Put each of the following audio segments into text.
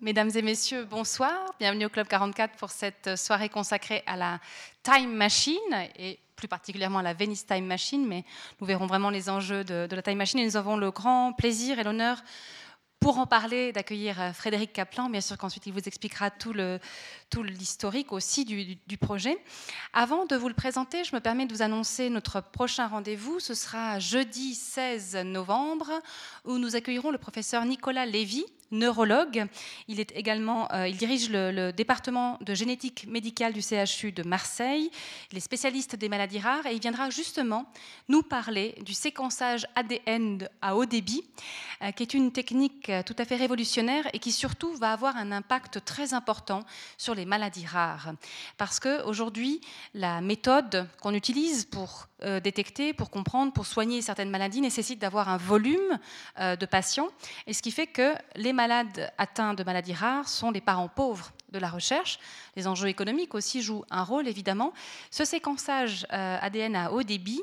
Mesdames et messieurs, bonsoir. Bienvenue au Club 44 pour cette soirée consacrée à la Time Machine et plus particulièrement à la Venice Time Machine, mais nous verrons vraiment les enjeux de, la Time Machine et nous avons le grand plaisir et l'honneur pour en parler, d'accueillir euh, Frédéric Kaplan. Bien sûr qu'ensuite, il vous expliquera tout l'historique aussi du, du, projet. Avant de vous le présenter, je me permets de vous annoncer notre prochain rendez-vous. Ce sera jeudi 16 novembre, où nous accueillerons le professeur Nicolas Lévy, neurologue. Il, est également, euh, il dirige le, département de génétique médicale du CHU de Marseille. Il est spécialiste des maladies rares et il viendra justement nous parler du séquençage ADN à haut débit, euh, qui est une technique euh, tout à fait révolutionnaire et qui surtout va avoir un impact très important sur les maladies rares. Parce qu'aujourd'hui, la méthode qu'on utilise pour détecter, pour comprendre, pour soigner certaines maladies nécessite d'avoir un volume de patients, et ce qui fait que les malades atteints de maladies rares sont les parents pauvres de la recherche. Les enjeux économiques aussi jouent un rôle, évidemment. Ce séquençage euh, ADN à haut débit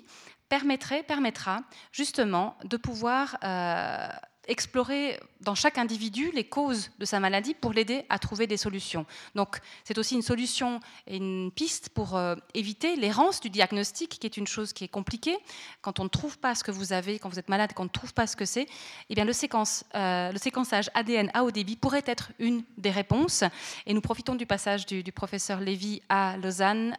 permettrait, permettra justement de pouvoir euh, explorer dans chaque individu les causes de sa maladie pour l'aider à trouver des solutions. Donc c'est aussi une solution et une piste pour euh, éviter l'errance du diagnostic, qui est une chose qui est compliquée. Quand on ne trouve pas ce que vous avez, quand vous êtes malade et qu'on ne trouve pas ce que c'est, eh bien le, euh, séquençage ADN à haut débit pourrait être une des réponses. Et nous profitons du passage du, professeur Lévy à Lausanne,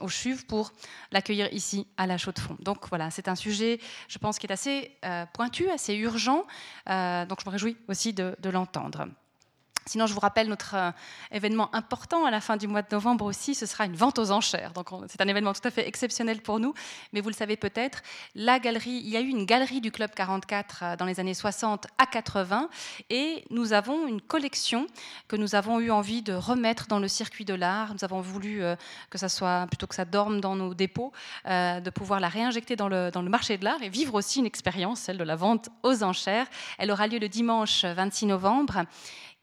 au CHUV, pour l'accueillir ici à la Chaux-de-Fonds. Donc voilà, c'est un sujet, je pense, qui est assez euh, pointu, assez urgent. Donc je me réjouis aussi de, l'entendre. Sinon, je vous rappelle notre euh, événement important à la fin du mois de novembre aussi, ce sera une vente aux enchères. Donc, c'est un événement tout à fait exceptionnel pour nous, mais vous le savez peut-être, la galerie, il y a eu une galerie du Club 44 euh, dans les années 60 à 80, et nous avons une collection que nous avons eu envie de remettre dans le circuit de l'art. Nous avons voulu euh, que ça soit, plutôt que ça dorme dans nos dépôts, de pouvoir la réinjecter dans le, dans le marché de l'art et vivre aussi une expérience, celle de la vente aux enchères. Elle aura lieu le dimanche 26 novembre.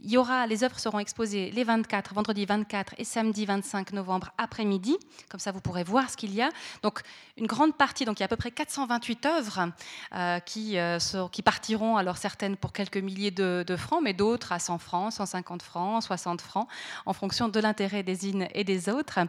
Les œuvres seront exposées les 24, vendredi 24 et samedi 25 novembre après-midi. Comme ça, vous pourrez voir ce qu'il y a. Donc, une grande partie, donc il y a à peu près 428 œuvres euh, qui, euh, qui, partiront, alors certaines pour quelques milliers de, francs, mais d'autres à 100 francs, 150 francs, 60 francs, en fonction de l'intérêt des unes et des autres.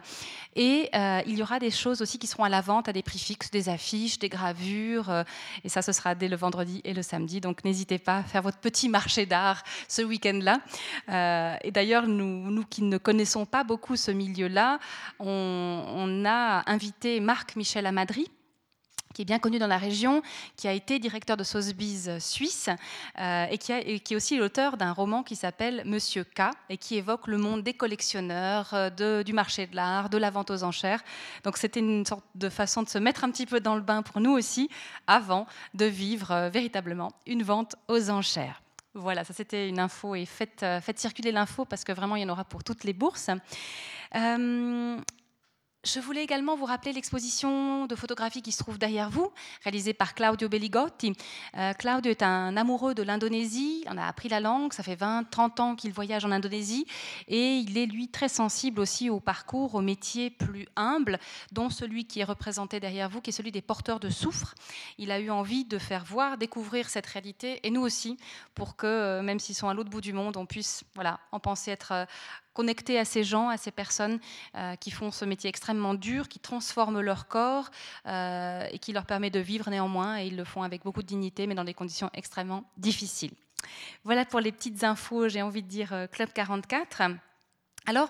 Et euh, il y aura des choses aussi qui seront à la vente à des prix fixes, des affiches, des gravures. et ça, ce sera dès le vendredi et le samedi. Donc, n'hésitez pas à faire votre petit marché d'art ce week-end-là. Euh, et d'ailleurs, nous, qui ne connaissons pas beaucoup ce milieu-là, on, a invité Marc-Michel Amadry, qui est bien connu dans la région, qui a été directeur de Sotheby's suisse euh, et, qui est aussi l'auteur d'un roman qui s'appelle Monsieur K et qui évoque le monde des collectionneurs, euh, du marché de l'art, de la vente aux enchères. Donc c'était une sorte de façon de se mettre un petit peu dans le bain pour nous aussi avant de vivre véritablement une vente aux enchères. Voilà, ça c'était une info et faites, euh, circuler l'info parce que vraiment il y en aura pour toutes les bourses. Euh, je voulais également vous rappeler l'exposition de photographie qui se trouve derrière vous, réalisée par Claudio Belligotti. Euh, Claudio est un amoureux de l'Indonésie, on a appris la langue, ça fait 20-30 ans qu'il voyage en Indonésie, et il est lui très sensible aussi au parcours, aux métiers plus humbles, dont celui qui est représenté derrière vous, qui est celui des porteurs de soufre. Il a eu envie de faire voir, découvrir cette réalité, et nous aussi, pour que, euh, même s'ils sont à l'autre bout du monde, on puisse voilà, en penser être euh, connecter à ces gens, à ces personnes euh, qui font ce métier extrêmement dur, qui transforment leur corps euh, et qui leur permet de vivre néanmoins. Et ils le font avec beaucoup de dignité, mais dans des conditions extrêmement difficiles. Voilà pour les petites infos, j'ai envie de dire euh, Club 44. Alors,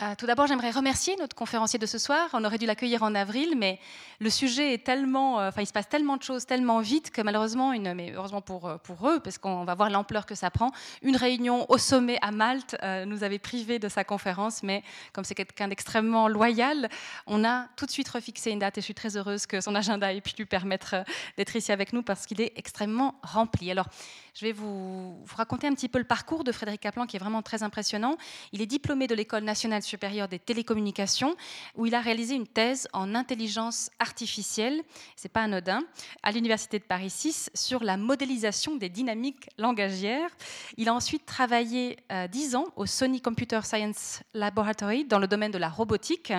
euh, tout d'abord, j'aimerais remercier notre conférencier de ce soir. On aurait dû l'accueillir en avril, mais le sujet est tellement, euh, enfin, il se passe tellement de choses tellement vite que malheureusement, mais heureusement pour, euh, pour eux, parce qu'on va voir l'ampleur que ça prend, une réunion au sommet à Malte nous avait privé de sa conférence, mais comme c'est quelqu'un d'extrêmement loyal, on a tout de suite refixé une date et je suis très heureuse que son agenda ait pu lui permettre d'être ici avec nous parce qu'il est extrêmement rempli. Alors, je vais vous, raconter un petit peu le parcours de Frédéric Kaplan qui est vraiment très impressionnant. Il est diplômé de l'École nationale supérieur des télécommunications, où il a réalisé une thèse en intelligence artificielle, c'est pas anodin, à l'Université de Paris 6 sur la modélisation des dynamiques langagières. Il a ensuite travaillé euh, dix ans au Sony Computer Science Laboratory dans le domaine de la robotique.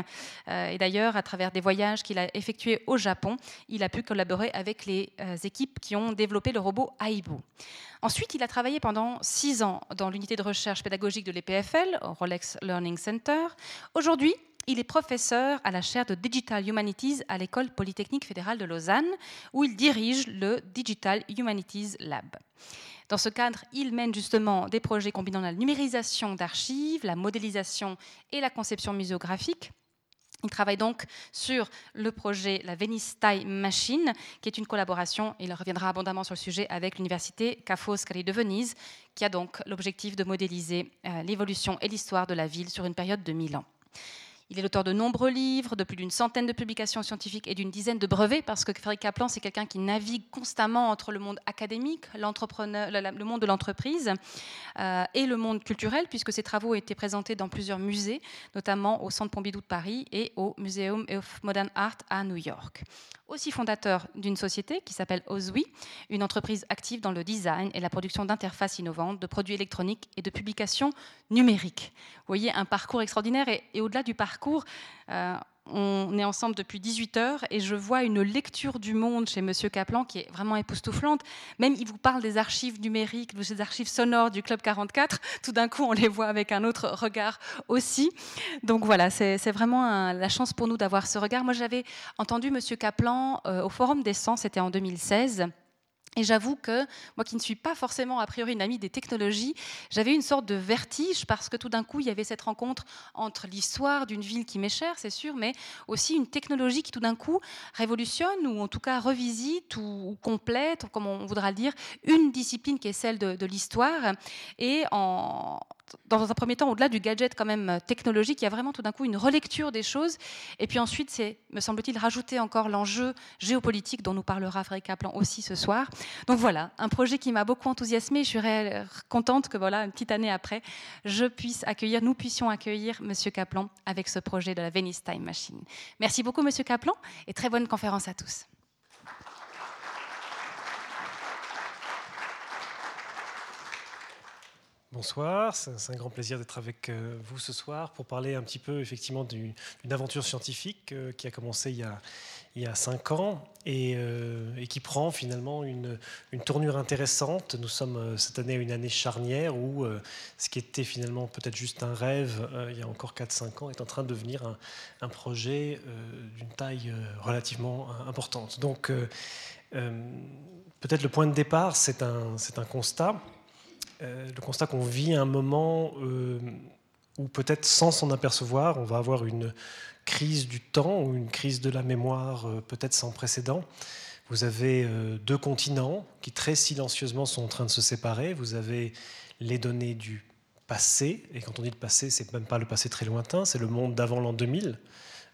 Euh, et d'ailleurs, à travers des voyages qu'il a effectués au Japon, il a pu collaborer avec les euh, équipes qui ont développé le robot Aibo. Ensuite, il a travaillé pendant six ans dans l'unité de recherche pédagogique de l'EPFL, au Rolex Learning Center. Aujourd'hui, il est professeur à la chaire de Digital Humanities à l'École polytechnique fédérale de Lausanne, où il dirige le Digital Humanities Lab. Dans ce cadre, il mène justement des projets combinant la numérisation d'archives, la modélisation et la conception muséographique. Il travaille donc sur le projet la Venice Time Machine, qui est une collaboration, il reviendra abondamment sur le sujet, avec l'université Ca' Foscari de Venise, qui a donc l'objectif de modéliser euh, l'évolution et l'histoire de la ville sur une période de 1000 ans. Il est l'auteur de nombreux livres, de plus d'une centaine de publications scientifiques et d'une dizaine de brevets, parce que Frédéric Kaplan, c'est quelqu'un qui navigue constamment entre le monde académique, le monde de l'entreprise euh, et le monde culturel, puisque ses travaux ont été présentés dans plusieurs musées, notamment au Centre Pompidou de Paris et au Museum of Modern Art à New York aussi fondateur d'une société qui s'appelle Ozwi, une entreprise active dans le design et la production d'interfaces innovantes, de produits électroniques et de publications numériques. Vous voyez un parcours extraordinaire et, au-delà du parcours, euh, on est ensemble depuis 18 heures et je vois une lecture du monde chez Monsieur Kaplan qui est vraiment époustouflante. Même il vous parle des archives numériques, des archives sonores du Club 44. Tout d'un coup, on les voit avec un autre regard aussi. Donc voilà, c'est vraiment la chance pour nous d'avoir ce regard. Moi, j'avais entendu Monsieur Kaplan euh, au Forum des Sens, c'était en 2016. Et j'avoue que moi qui ne suis pas forcément a priori une amie des technologies, j'avais une sorte de vertige parce que tout d'un coup il y avait cette rencontre entre l'histoire d'une ville qui m'est chère, c'est sûr, mais aussi une technologie qui tout d'un coup révolutionne ou en tout cas revisite ou, complète, comme on voudra le dire, une discipline qui est celle de, l'histoire. Et en, dans un premier temps, au-delà du gadget quand même euh, technologique, il y a vraiment tout d'un coup une relecture des choses. Et puis ensuite, c'est, me semble-t-il, rajouter encore l'enjeu géopolitique dont nous parlera Frédéric Kaplan aussi ce soir. Donc voilà, un projet qui m'a beaucoup enthousiasmée. Je suis contente que voilà, une petite année après, je puisse accueillir, nous puissions accueillir Monsieur Kaplan avec ce projet de la Venice Time Machine. Merci beaucoup, Monsieur Kaplan, et très bonne conférence à tous. Bonsoir, c'est un grand plaisir d'être avec euh, vous ce soir pour parler un petit peu effectivement d'une aventure scientifique euh, qui a commencé il y a, cinq ans et, euh, et qui prend finalement une, tournure intéressante. Nous sommes cette année à une année charnière où ce qui était finalement peut-être juste un rêve il y a encore 4-5 ans est en train de devenir un, projet d'une taille relativement importante. Donc peut-être le point de départ, c'est un, constat le constat qu'on vit un moment euh, où peut-être sans s'en apercevoir, on va avoir une crise du temps ou une crise de la mémoire euh, peut-être sans précédent. Vous avez deux continents qui très silencieusement sont en train de se séparer. Vous avez les données du passé, et quand on dit le passé, c'est même pas le passé très lointain, c'est le monde d'avant l'an 2000.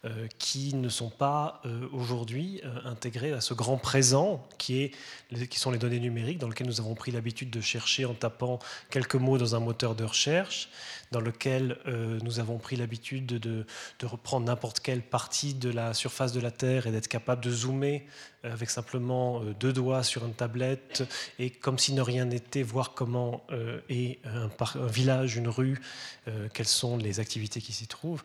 Euh, qui ne sont pas euh, aujourd'hui euh, intégrés à ce grand présent qui, est, qui sont les données numériques dans lequel nous avons pris l'habitude de chercher en tapant quelques mots dans un moteur de recherche, dans lequel nous avons pris l'habitude de, de, reprendre n'importe quelle partie de la surface de la Terre et d'être capable de zoomer avec simplement deux doigts sur une tablette et comme si ne rien n'était, voir comment est un, village, une rue, quelles sont les activités qui s'y trouvent.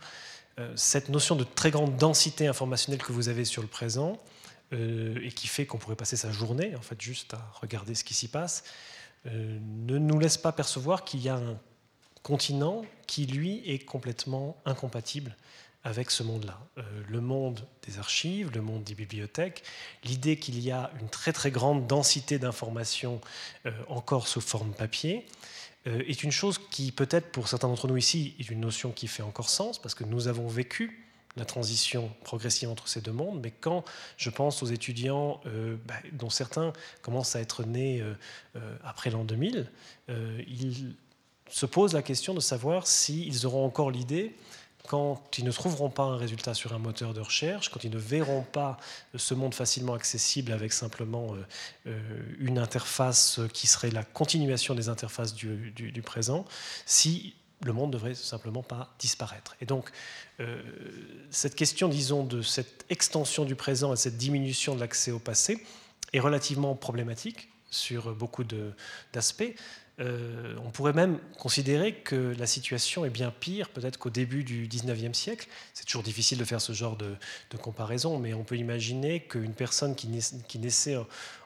Euh, cette notion de très grande densité informationnelle que vous avez sur le présent euh, et qui fait qu'on pourrait passer sa journée en fait juste à regarder ce qui s'y passe, euh, ne nous laisse pas percevoir qu'il y a un continent qui lui est complètement incompatible avec ce monde-là. le monde des archives, le monde des bibliothèques, l'idée qu'il y a une très très grande densité d'informations encore sous forme papier, est une chose qui, peut-être pour certains d'entre nous ici, est une notion qui fait encore sens, parce que nous avons vécu la transition progressive entre ces deux mondes, mais quand je pense aux étudiants euh, bah, dont certains commencent à être nés euh, après l'an 2000, ils se posent la question de savoir s'ils auront encore l'idée quand ils ne trouveront pas un résultat sur un moteur de recherche, quand ils ne verront pas ce monde facilement accessible avec simplement euh, euh, une interface qui serait la continuation des interfaces du, présent, si le monde ne devrait simplement pas disparaître. Et donc, euh, cette question, disons, de cette extension du présent et cette diminution de l'accès au passé est relativement problématique sur beaucoup d'aspects. Euh, on pourrait même considérer que la situation est bien pire peut-être qu'au début du 19e siècle. C'est toujours difficile de faire ce genre de, comparaison, mais on peut imaginer qu'une personne qui, naissait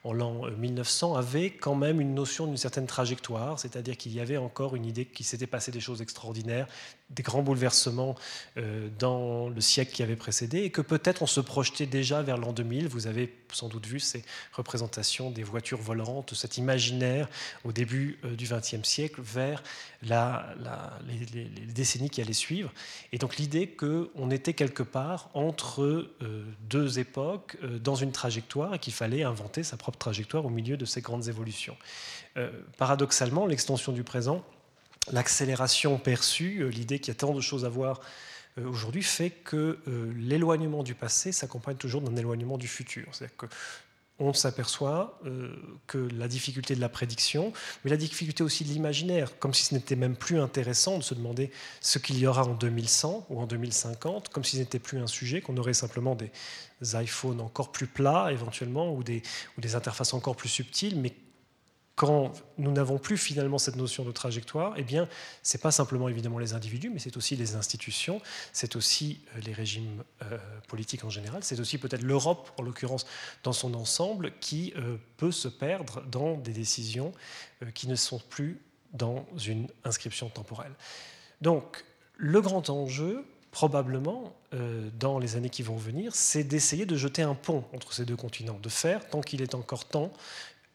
en l'an 1900 euh, avait quand même une notion d'une certaine trajectoire, c'est-à-dire qu'il y avait encore une idée qu'il s'était passé des choses extraordinaires, des grands bouleversements euh, dans le siècle qui avait précédé, et que peut-être on se projetait déjà vers l'an 2000. Vous avez sans doute vu ces représentations des voitures volantes, cet imaginaire au début euh, du XXe siècle vers la, les, décennies qui allaient suivre. Et donc l'idée qu'on était quelque part entre deux époques dans une trajectoire et qu'il fallait inventer sa propre trajectoire au milieu de ces grandes évolutions. Euh, paradoxalement, l'extension du présent, l'accélération perçue, euh, l'idée qu'il y a tant de choses à voir euh, aujourd'hui fait que l'éloignement du passé s'accompagne toujours d'un éloignement du futur. C'est-à-dire que on s'aperçoit que la difficulté de la prédiction, mais la difficulté aussi de l'imaginaire, comme si ce n'était même plus intéressant de se demander ce qu'il y aura en 2100 ou en 2050, comme si ce n'était plus un sujet, qu'on aurait simplement des, iPhones encore plus plats éventuellement ou des, ou des interfaces encore plus subtiles, mais quand nous n'avons plus finalement cette notion de trajectoire, eh bien, c'est pas simplement évidemment les individus, mais c'est aussi les institutions, c'est aussi euh, les régimes euh, politiques en général, c'est aussi peut-être l'Europe en l'occurrence dans son ensemble qui euh, peut se perdre dans des décisions qui ne sont plus dans une inscription temporelle. Donc, le grand enjeu, probablement, dans les années qui vont venir, c'est d'essayer de jeter un pont entre ces deux continents, de faire, tant qu'il est encore temps,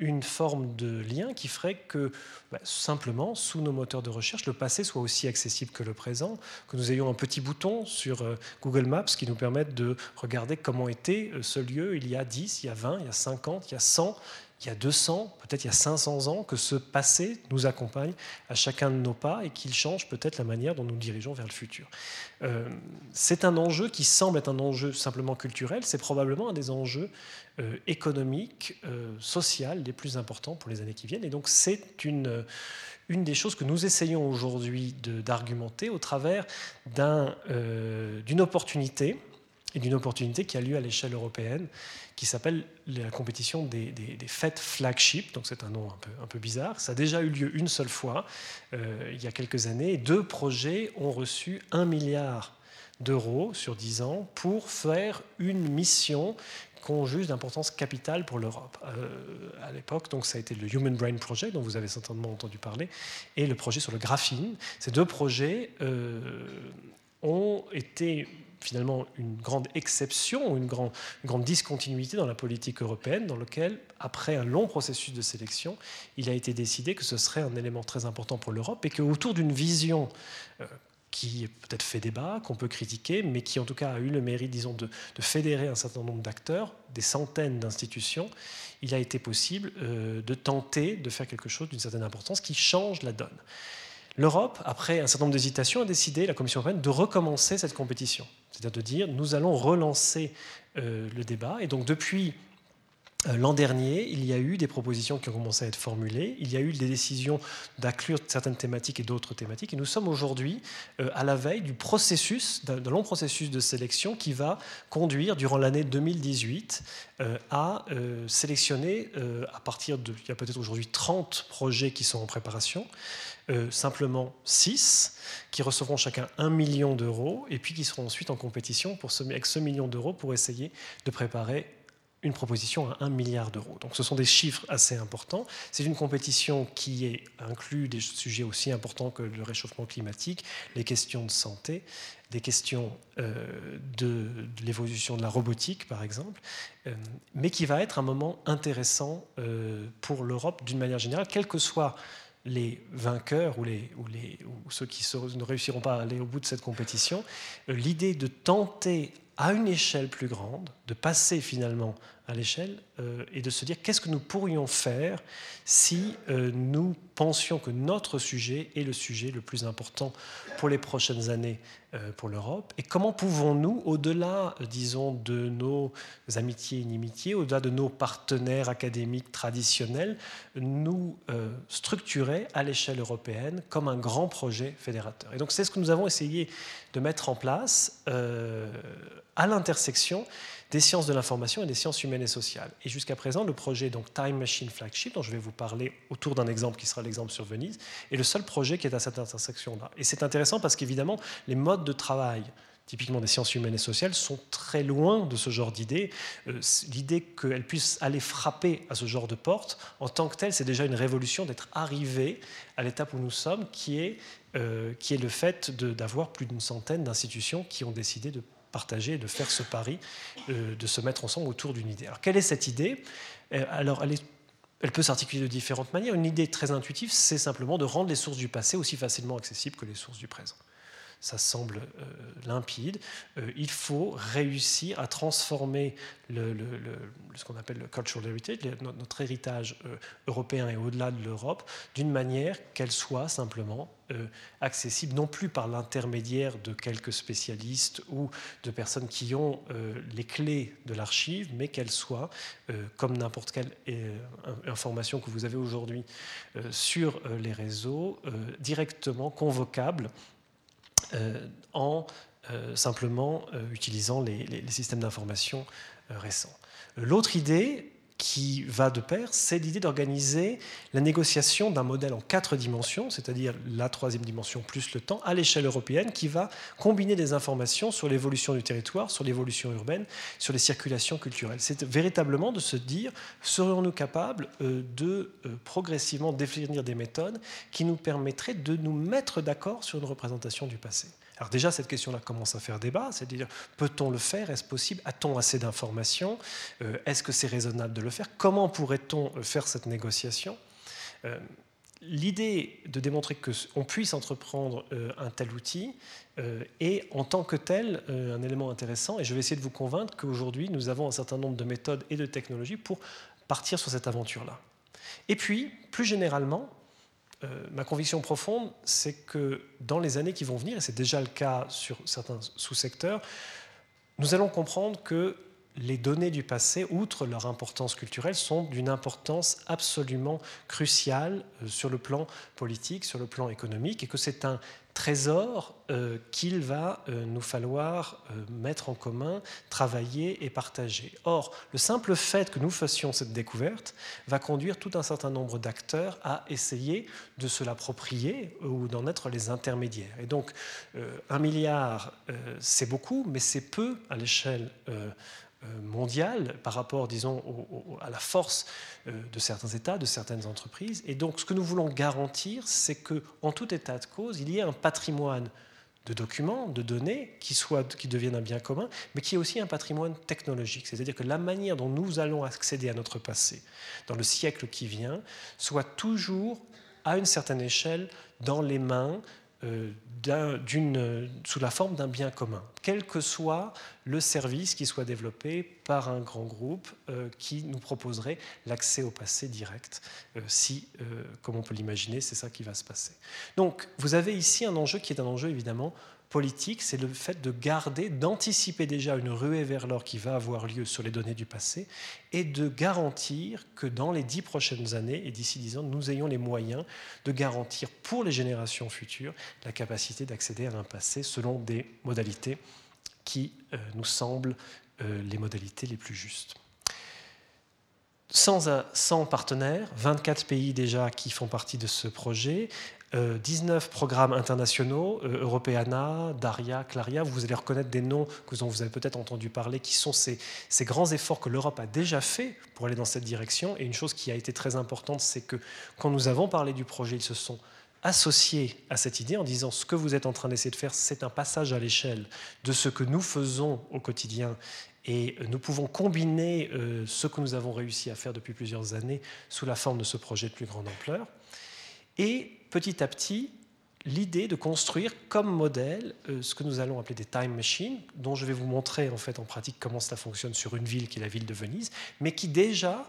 une forme de lien qui ferait que, bah, simplement, sous nos moteurs de recherche, le passé soit aussi accessible que le présent, que nous ayons un petit bouton sur euh, Google Maps qui nous permette de regarder comment était euh, ce lieu il y a 10, il y a 20, il y a 50, il y a 100, il y a 200, peut-être il y a 500 ans, que ce passé nous accompagne à chacun de nos pas et qu'il change peut-être la manière dont nous dirigeons vers le futur. Euh, c'est un enjeu qui semble être un enjeu simplement culturel, c'est probablement un des enjeux euh, économiques, euh, sociaux les plus importants pour les années qui viennent. Et donc c'est une, une des choses que nous essayons aujourd'hui d'argumenter au travers d'une opportunité et d'une opportunité qui a lieu à l'échelle européenne, qui s'appelle la compétition des, fêtes flagship. Donc c'est un nom un peu, un peu, bizarre. Ça a déjà eu lieu une seule fois, euh, il y a quelques années. Deux projets ont reçu un milliard d'euros sur dix ans pour faire une mission qu'on juge d'importance capitale pour l'Europe. Euh, à l'époque, donc ça a été le Human Brain Project, dont vous avez certainement entendu parler, et le projet sur le graphine. Ces deux projets euh, ont été finalement une grande exception, une grande, grande discontinuité dans la politique européenne, dans lequel, après un long processus de sélection, il a été décidé que ce serait un élément très important pour l'Europe et qu'autour d'une vision euh, qui peut-être fait débat, qu'on peut critiquer, mais qui en tout cas a eu le mérite, disons, de, fédérer un certain nombre d'acteurs, des centaines d'institutions, il a été possible euh, de tenter de faire quelque chose d'une certaine importance qui change la donne. L'Europe, après un certain nombre d'hésitations, a décidé, la Commission européenne, de recommencer cette compétition. C'est-à-dire de dire, nous allons relancer euh, le débat. Et donc depuis euh, L'an dernier, il y a eu des propositions qui ont commencé à être formulées, il y a eu des décisions d'inclure certaines thématiques et d'autres thématiques, et nous sommes aujourd'hui euh, à la veille du processus, d'un long processus de sélection qui va conduire durant l'année 2018 à sélectionner à partir de, il y a peut-être aujourd'hui 30 projets qui sont en préparation, euh, simplement 6 qui recevront chacun 1 million d'euros et puis qui seront ensuite en compétition pour ce, avec ce million d'euros pour essayer de préparer une proposition à 1 milliard d'euros. Donc ce sont des chiffres assez importants. C'est une compétition qui inclut des sujets aussi importants que le réchauffement climatique, les questions de santé, des questions euh, de, l'évolution de la robotique, par exemple, euh, mais qui va être un moment intéressant pour l'Europe d'une manière générale, quel que soit les vainqueurs ou, les, ou, ceux qui ne réussiront pas à aller au bout de cette compétition, euh, l'idée de tenter à une échelle plus grande, de passer finalement à l'échelle euh, et de se dire qu'est-ce que nous pourrions faire si euh, nous pensions que notre sujet est le sujet le plus important pour les prochaines années euh, pour l'Europe et comment pouvons-nous, au-delà, disons, de nos amitiés et inimitiés, au-delà de nos partenaires académiques traditionnels, nous structurer à l'échelle européenne comme un grand projet fédérateur. Et donc c'est ce que nous avons essayé de mettre en place à l'intersection des sciences de l'information et des sciences humaines et sociales. Et jusqu'à présent, le projet donc Time Machine Flagship, dont je vais vous parler autour d'un exemple qui sera l'exemple sur Venise, est le seul projet qui est à cette intersection-là. Et c'est intéressant parce qu'évidemment, les modes de travail typiquement des sciences humaines et sociales, sont très loin de ce genre d'idée. Euh, l'idée qu'elles puissent aller frapper à ce genre de porte, en tant que telle, c'est déjà une révolution d'être arrivé à l'étape où nous sommes, qui est, euh, qui est le fait d'avoir plus d'une centaine d'institutions qui ont décidé de partager, de faire ce pari, euh, de se mettre ensemble autour d'une idée. Alors, quelle est cette idée? Alors, elle peut s'articuler de différentes manières. Une idée très intuitive, c'est simplement de rendre les sources du passé aussi facilement accessibles que les sources du présent ça semble euh, limpide. Euh, il faut réussir à transformer ce qu'on appelle le cultural heritage, notre héritage euh, européen et au-delà de l'Europe, d'une manière qu'elle soit simplement accessible, non plus par l'intermédiaire de quelques spécialistes ou de personnes qui ont les clés de l'archive, mais qu'elle soit, comme n'importe quelle information que vous avez aujourd'hui sur les réseaux, directement convocable en euh, simplement euh, utilisant les, systèmes d'information récents. L'autre idée qui va de pair, c'est l'idée d'organiser la négociation d'un modèle en quatre dimensions, c'est-à-dire la troisième dimension plus le temps, à l'échelle européenne, qui va combiner des informations sur l'évolution du territoire, sur l'évolution urbaine, sur les circulations culturelles. C'est véritablement de se dire, serions-nous capables de progressivement définir des méthodes qui nous permettraient de nous mettre d'accord sur une représentation du passé alors déjà, cette question-là commence à faire débat, c'est-à-dire, peut-on le faire? Est-ce possible? A-t-on assez d'informations? Euh, Est-ce que c'est raisonnable de le faire? Comment pourrait-on euh, faire cette négociation? Euh, L'idée de démontrer qu'on puisse entreprendre un tel outil est en tant que tel un élément intéressant et je vais essayer de vous convaincre qu'aujourd'hui nous avons un certain nombre de méthodes et de technologies pour partir sur cette aventure-là. Et puis, plus généralement, euh, ma conviction profonde, c'est que dans les années qui vont venir, et c'est déjà le cas sur certains sous-secteurs, nous allons comprendre que les données du passé, outre leur importance culturelle, sont d'une importance absolument cruciale euh, sur le plan politique, sur le plan économique, et que c'est un trésor euh, qu'il va euh, nous falloir mettre en commun, travailler et partager. Or, le simple fait que nous fassions cette découverte va conduire tout un certain nombre d'acteurs à essayer de se l'approprier ou d'en être les intermédiaires. Et donc, un milliard, c'est beaucoup, mais c'est peu à l'échelle mondiale par rapport, disons, à la force euh, de certains États, de certaines entreprises. Et donc, ce que nous voulons garantir, c'est que, en tout état de cause, il y ait un patrimoine de documents, de données, qui, soit, qui deviennent un bien commun, mais qui est aussi un patrimoine technologique. C'est-à-dire que la manière dont nous allons accéder à notre passé dans le siècle qui vient soit toujours, à une certaine échelle, dans les mains euh, sous la forme d'un bien commun, quel que soit le service qui soit développé par un grand groupe euh, qui nous proposerait l'accès au passé direct, euh, si, comme on peut l'imaginer, c'est ça qui va se passer. Donc, vous avez ici un enjeu qui est un enjeu évidemment politique, c'est le fait de garder, d'anticiper déjà une ruée vers l'or qui va avoir lieu sur les données du passé et de garantir que dans les dix prochaines années et d'ici dix ans, nous ayons les moyens de garantir pour les générations futures la capacité d'accéder à un passé selon des modalités qui euh, nous semblent euh, les modalités les plus justes. Sans, 100 partenaires, 24 pays déjà qui font partie de ce projet, 19 euh, programmes internationaux, euh, Europeana, Daria, Claria, vous allez reconnaître des noms que vous avez peut-être entendu parler, qui sont ces, ces grands efforts que l'Europe a déjà fait pour aller dans cette direction. Et une chose qui a été très importante, c'est que quand nous avons parlé du projet, ils se sont associés à cette idée en disant ce que vous êtes en train d'essayer de faire, c'est un passage à l'échelle de ce que nous faisons au quotidien et nous pouvons combiner euh, ce que nous avons réussi à faire depuis plusieurs années sous la forme de ce projet de plus grande ampleur. Et petit à petit, l'idée de construire comme modèle euh, ce que nous allons appeler des time machines, dont je vais vous montrer en fait en pratique comment cela fonctionne sur une ville qui est la ville de Venise, mais qui déjà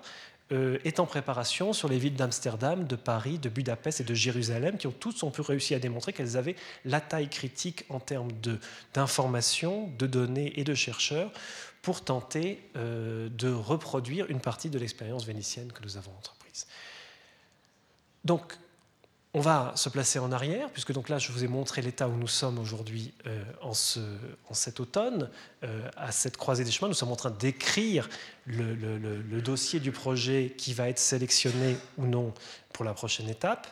euh, est en préparation sur les villes d'Amsterdam, de Paris, de Budapest et de Jérusalem, qui ont toutes ont pu réussir à démontrer qu'elles avaient la taille critique en termes d'informations, de, données et de chercheurs pour tenter euh, de reproduire une partie de l'expérience vénitienne que nous avons entreprise. Donc, on va se placer en arrière, puisque donc là, je vous ai montré l'état où nous sommes aujourd'hui euh, en, cet automne, euh, à cette croisée des chemins. Nous sommes en train d'écrire le, dossier du projet qui va être sélectionné ou non pour la prochaine étape.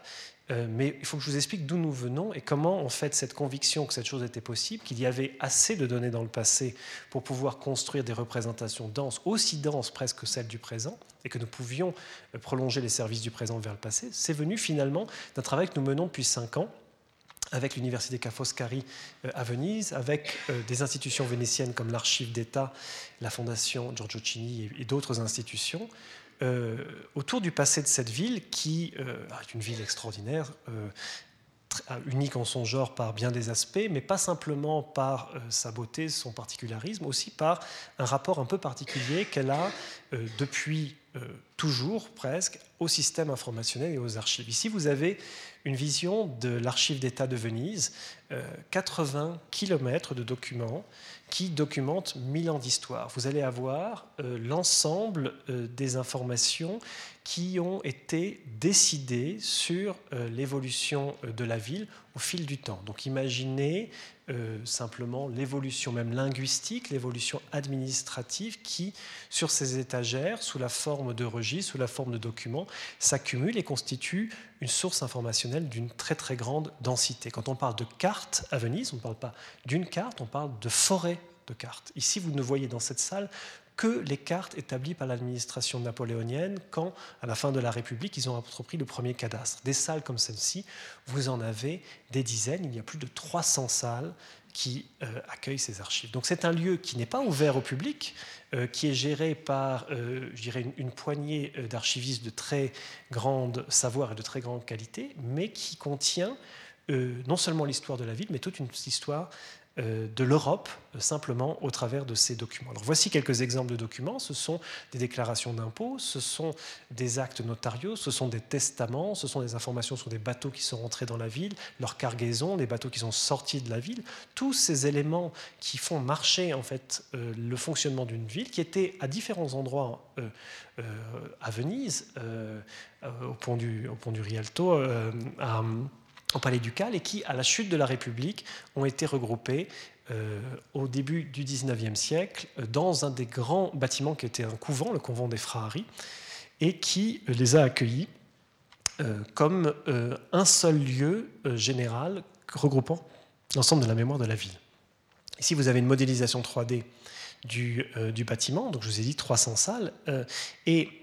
Euh, mais il faut que je vous explique d'où nous venons et comment, en fait, cette conviction que cette chose était possible, qu'il y avait assez de données dans le passé pour pouvoir construire des représentations denses, aussi denses presque que celles du présent, et que nous pouvions euh, prolonger les services du présent vers le passé, c'est venu finalement d'un travail que nous menons depuis cinq ans avec l'université Ca' Foscari euh, à Venise, avec des institutions vénitiennes comme l'Archive d'État, la Fondation Giorgio Cini et d'autres institutions, euh, autour du passé de cette ville qui euh, est une ville extraordinaire, euh, unique en son genre par bien des aspects, mais pas simplement par sa beauté, son particularisme, aussi par un rapport un peu particulier qu'elle a depuis toujours presque au système informationnel et aux archives. Ici, vous avez une vision de l'archive d'État de Venise, 80 km de documents qui documente mille ans d'histoire. Vous allez avoir euh, l'ensemble euh, des informations qui ont été décidées sur euh, l'évolution de la ville au fil du temps. Donc imaginez simplement l'évolution même linguistique, l'évolution administrative qui, sur ces étagères, sous la forme de registres, sous la forme de documents, s'accumule et constitue une source informationnelle d'une très très grande densité. Quand on parle de carte à Venise, on ne parle pas d'une carte, on parle de forêt de cartes. Ici, vous ne voyez dans cette salle que les cartes établies par l'administration napoléonienne quand, à la fin de la République, ils ont entrepris le premier cadastre. Des salles comme celle-ci, vous en avez des dizaines. Il y a plus de 300 salles qui euh, accueillent ces archives. Donc c'est un lieu qui n'est pas ouvert au public, euh, qui est géré par, euh, je dirais, une, une poignée d'archivistes de très grande savoir et de très grande qualité, mais qui contient non seulement l'histoire de la ville, mais toute une histoire de l'Europe euh, simplement au travers de ces documents. Alors voici quelques exemples de documents. Ce sont des déclarations d'impôts, ce sont des actes notariaux, ce sont des testaments, ce sont des informations sur des bateaux qui sont rentrés dans la ville, leur cargaison, les bateaux qui sont sortis de la ville. Tous ces éléments qui font marcher en fait euh, le fonctionnement d'une ville, qui étaient à différents endroits à Venise, au, pont du, au pont du Rialto, à au Palais ducal et qui, à la chute de la République, ont été regroupés euh, au début du XIXe siècle dans un des grands bâtiments qui était un couvent, le couvent des Frari, et qui les a accueillis euh, comme euh, un seul lieu général regroupant l'ensemble de la mémoire de la ville. Ici, vous avez une modélisation 3D du, du bâtiment, donc je vous ai dit 300 salles, et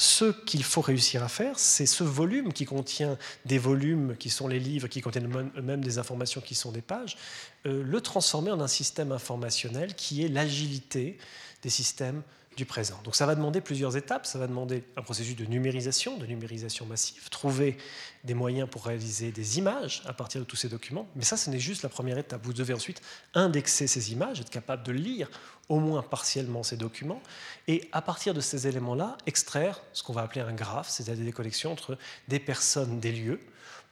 ce qu'il faut réussir à faire, c'est ce volume qui contient des volumes qui sont les livres, qui contiennent même des informations qui sont des pages, euh, le transformer en un système informationnel qui est l'agilité des systèmes du présent. Donc ça va demander plusieurs étapes, ça va demander un processus de numérisation, de numérisation massive, trouver des moyens pour réaliser des images à partir de tous ces documents, mais ça ce n'est juste la première étape. Vous devez ensuite indexer ces images, être capable de lire au moins partiellement ces documents, et à partir de ces éléments-là, extraire ce qu'on va appeler un graphe, c'est-à-dire des connexions entre des personnes, des lieux,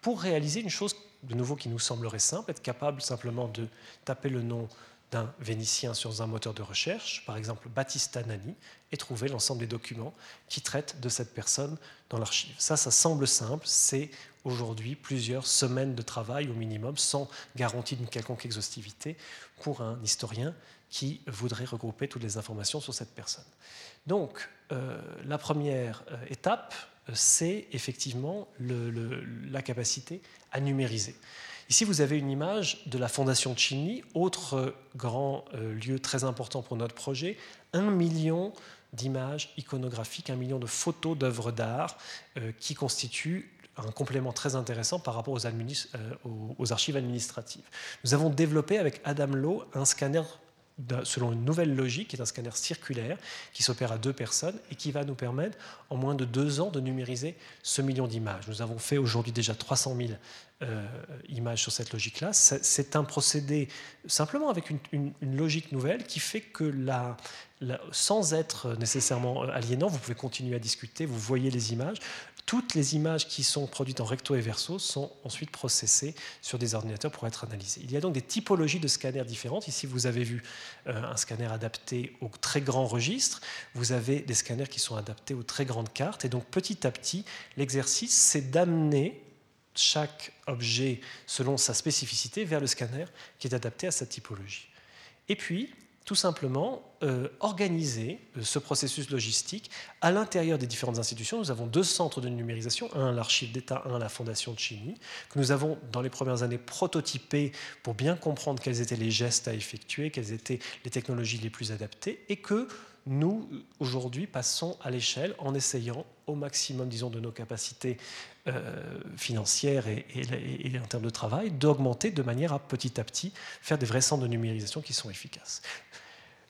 pour réaliser une chose de nouveau qui nous semblerait simple, être capable simplement de taper le nom d'un Vénitien sur un moteur de recherche, par exemple Battista Nani, et trouver l'ensemble des documents qui traitent de cette personne dans l'archive. Ça, ça semble simple, c'est aujourd'hui plusieurs semaines de travail au minimum, sans garantie d'une quelconque exhaustivité pour un historien qui voudrait regrouper toutes les informations sur cette personne. Donc, euh, la première euh, étape, euh, c'est effectivement la capacité à numériser. Ici, vous avez une image de la Fondation Chini, autre grand euh, lieu très important pour notre projet. Un million d'images iconographiques, un million de photos d'œuvres d'art euh, qui constituent un complément très intéressant par rapport euh, aux, archives administratives. Nous avons développé avec Adam Lowe un scanner selon une nouvelle logique, qui est un scanner circulaire, qui s'opère à deux personnes et qui va nous permettre, en moins de deux ans, de numériser ce million d'images. Nous avons fait aujourd'hui déjà 300 000 euh, images sur cette logique-là. C'est un procédé simplement avec une, logique nouvelle qui fait que la, sans être nécessairement aliénant, vous pouvez continuer à discuter, vous voyez les images toutes les images qui sont produites en recto et verso sont ensuite processées sur des ordinateurs pour être analysées. Il y a donc des typologies de scanners différentes. Ici, vous avez vu euh, un scanner adapté au très grand registre. Vous avez des scanners qui sont adaptés aux très grandes cartes. Et donc, petit à petit, l'exercice, c'est d'amener chaque objet selon sa spécificité vers le scanner qui est adapté à sa typologie. Et puis, tout simplement euh, organiser euh, ce processus logistique à l'intérieur des différentes institutions. Nous avons deux centres de numérisation, un l'archive d'État, un la Fondation de Chimie, que nous avons dans les premières années prototypé pour bien comprendre quels étaient les gestes à effectuer, quelles étaient les technologies les plus adaptées, et que nous, aujourd'hui, passons à l'échelle en essayant au maximum, disons, de nos capacités euh, financières et, en termes de travail, d'augmenter de manière à petit à petit faire des vrais centres de numérisation qui sont efficaces.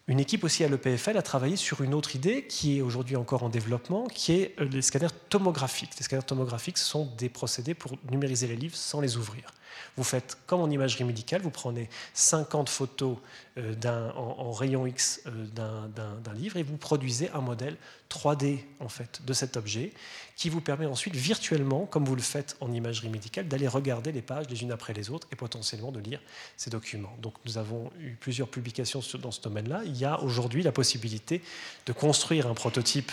Une équipe aussi à l'EPFL a travaillé sur une autre idée qui est aujourd'hui encore en développement, qui est euh, les scanners tomographiques. Les scanners tomographiques sont des procédés pour numériser les livres sans les ouvrir. Vous faites comme en imagerie médicale, vous prenez 50 photos euh, en, rayon X euh, d'un livre et vous produisez un modèle 3D en fait de cet objet qui vous permet ensuite virtuellement, comme vous le faites en imagerie médicale, d'aller regarder les pages les unes après les autres et potentiellement de lire ces documents. Donc nous avons eu plusieurs publications dans ce domaine-là. Il y a aujourd'hui la possibilité de construire un prototype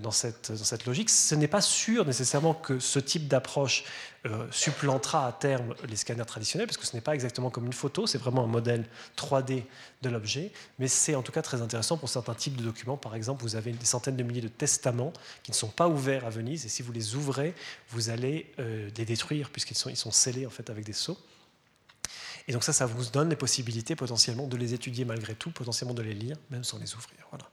dans cette, dans cette logique. Ce n'est pas sûr nécessairement que ce type d'approche euh, supplantera à terme les scanners traditionnels, parce que ce n'est pas exactement comme une photo, c'est vraiment un modèle 3D de l'objet, mais c'est en tout cas très intéressant pour certains types de documents. Par exemple, vous avez des centaines de milliers de testaments qui ne sont pas ouverts à Venise, et si vous les ouvrez, vous allez euh, les détruire, puisqu'ils sont, ils sont scellés en fait avec des sceaux. Et donc ça, ça vous donne les possibilités potentiellement de les étudier malgré tout, potentiellement de les lire, même sans les ouvrir. Voilà.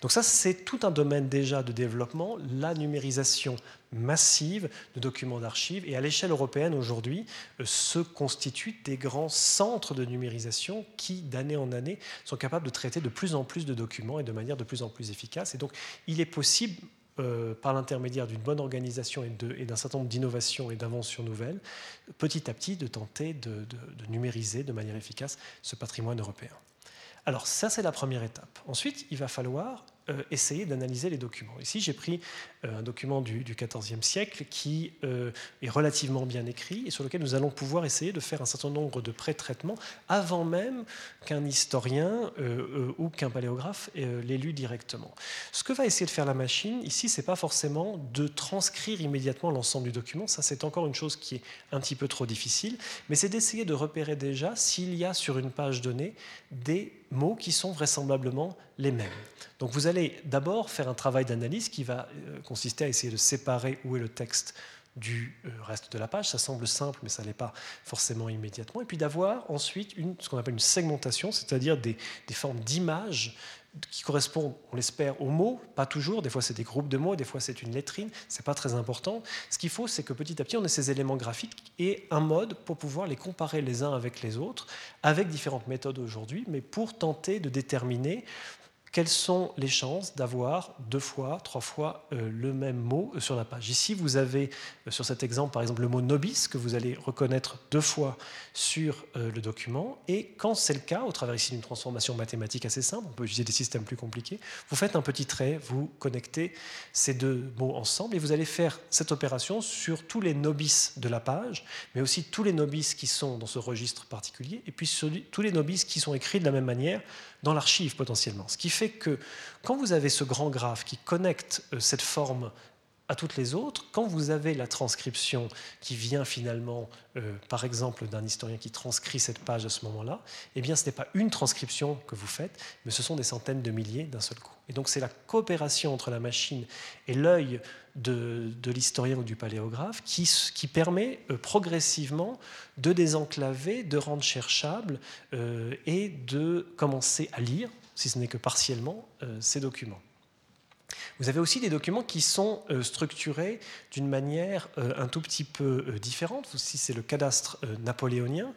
Donc ça, c'est tout un domaine déjà de développement, la numérisation massive de documents d'archives. Et à l'échelle européenne, aujourd'hui, euh, se constituent des grands centres de numérisation qui, d'année en année, sont capables de traiter de plus en plus de documents et de manière de plus en plus efficace. Et donc, il est possible euh, par l'intermédiaire d'une bonne organisation et d'un certain nombre d'innovations et d'inventions nouvelles, petit à petit de tenter de, numériser de manière efficace ce patrimoine européen. Alors ça, c'est la première étape. Ensuite, il va falloir euh, essayer d'analyser les documents. Ici, j'ai pris euh, un document du XIVe siècle qui euh, est relativement bien écrit et sur lequel nous allons pouvoir essayer de faire un certain nombre de pré-traitements avant même qu'un historien ou qu'un paléographe l'ait lu directement. Ce que va essayer de faire la machine ici, c'est pas forcément de transcrire immédiatement l'ensemble du document. Ça, c'est encore une chose qui est un petit peu trop difficile, mais c'est d'essayer de repérer déjà s'il y a sur une page donnée des mots qui sont vraisemblablement les mêmes. Donc vous allez d'abord faire un travail d'analyse qui va euh, consister à essayer de séparer où est le texte du euh, reste de la page. Ça semble simple, mais ça n'est pas forcément immédiatement. Et puis d'avoir ensuite ce qu'on appelle une segmentation, c'est-à-dire des formes d'images qui correspondent, on l'espère, aux mots, pas toujours, des fois c'est des groupes de mots, des fois c'est une lettrine, c'est pas très important. Ce qu'il faut, c'est que petit à petit, on ait ces éléments graphiques et un mode pour pouvoir les comparer les uns avec les autres, avec différentes méthodes aujourd'hui, mais pour tenter de déterminer quelles sont les chances d'avoir deux fois, trois fois euh, le même mot sur la page. Ici, vous avez euh, sur cet exemple, par exemple, le mot nobis que vous allez reconnaître deux fois sur euh, le document. Et quand c'est le cas, au travers ici d'une transformation mathématique assez simple, on peut utiliser des systèmes plus compliqués, vous faites un petit trait, vous connectez ces deux mots ensemble et vous allez faire cette opération sur tous les nobis de la page, mais aussi tous les nobis qui sont dans ce registre particulier, et puis sur tous les nobis qui sont écrits de la même manière dans l'archive potentiellement. Ce qui fait que quand vous avez ce grand graphe qui connecte euh, cette forme à toutes les autres, quand vous avez la transcription qui vient finalement, euh, par exemple, d'un historien qui transcrit cette page à ce moment-là, eh bien, ce n'est pas une transcription que vous faites, mais ce sont des centaines de milliers d'un seul coup. Et donc, c'est la coopération entre la machine et l'œil de, l'historien ou du paléographe qui, permet euh, progressivement de désenclaver, de rendre cherchable euh, et de commencer à lire, si ce n'est que partiellement, ces documents. Vous avez aussi des documents qui sont euh, structurés d'une manière euh, un tout petit peu euh, différente. Aussi, c'est le cadastre napoléonien.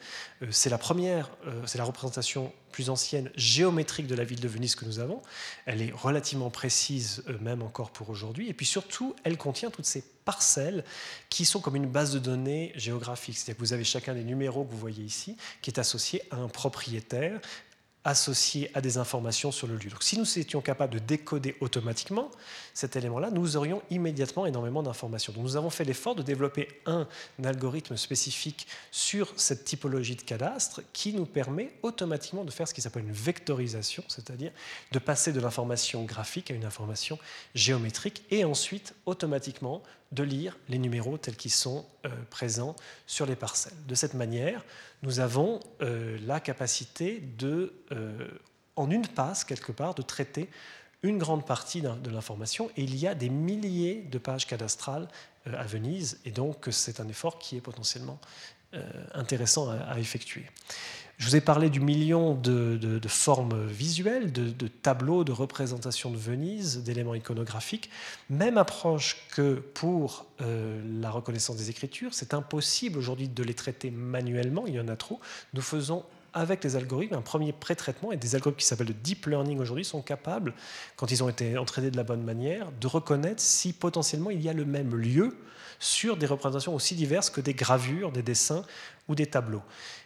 C'est la première, c'est la représentation plus ancienne géométrique de la ville de Venise que nous avons. Elle est relativement précise, même encore pour aujourd'hui. Et puis surtout, elle contient toutes ces parcelles qui sont comme une base de données géographique. C'est-à-dire que vous avez chacun des numéros que vous voyez ici qui est associé à un propriétaire associé à des informations sur le lieu. Donc, si nous étions capables de décoder automatiquement cet élément-là, nous aurions immédiatement énormément d'informations. Nous avons fait l'effort de développer un algorithme spécifique sur cette typologie de cadastre qui nous permet automatiquement de faire ce qui s'appelle une vectorisation, c'est-à-dire de passer de l'information graphique à une information géométrique et ensuite automatiquement de lire les numéros tels qu'ils sont euh, présents sur les parcelles. De cette manière, nous avons euh, la capacité de, euh, en une passe quelque part, de traiter une grande partie de l'information. Et il y a des milliers de pages cadastrales à Venise, et donc c'est un effort qui est potentiellement intéressant à effectuer. Je vous ai parlé du million de, formes visuelles, de, tableaux, de représentations de Venise, d'éléments iconographiques. Même approche que pour euh, la reconnaissance des écritures. C'est impossible aujourd'hui de les traiter manuellement, il y en a trop. Nous faisons avec les algorithmes un premier pré-traitement et des algorithmes qui s'appellent de deep learning aujourd'hui sont capables, quand ils ont été entraînés de la bonne manière, de reconnaître si potentiellement il y a le même lieu sur des représentations aussi diverses que des gravures, des dessins ou des tableaux.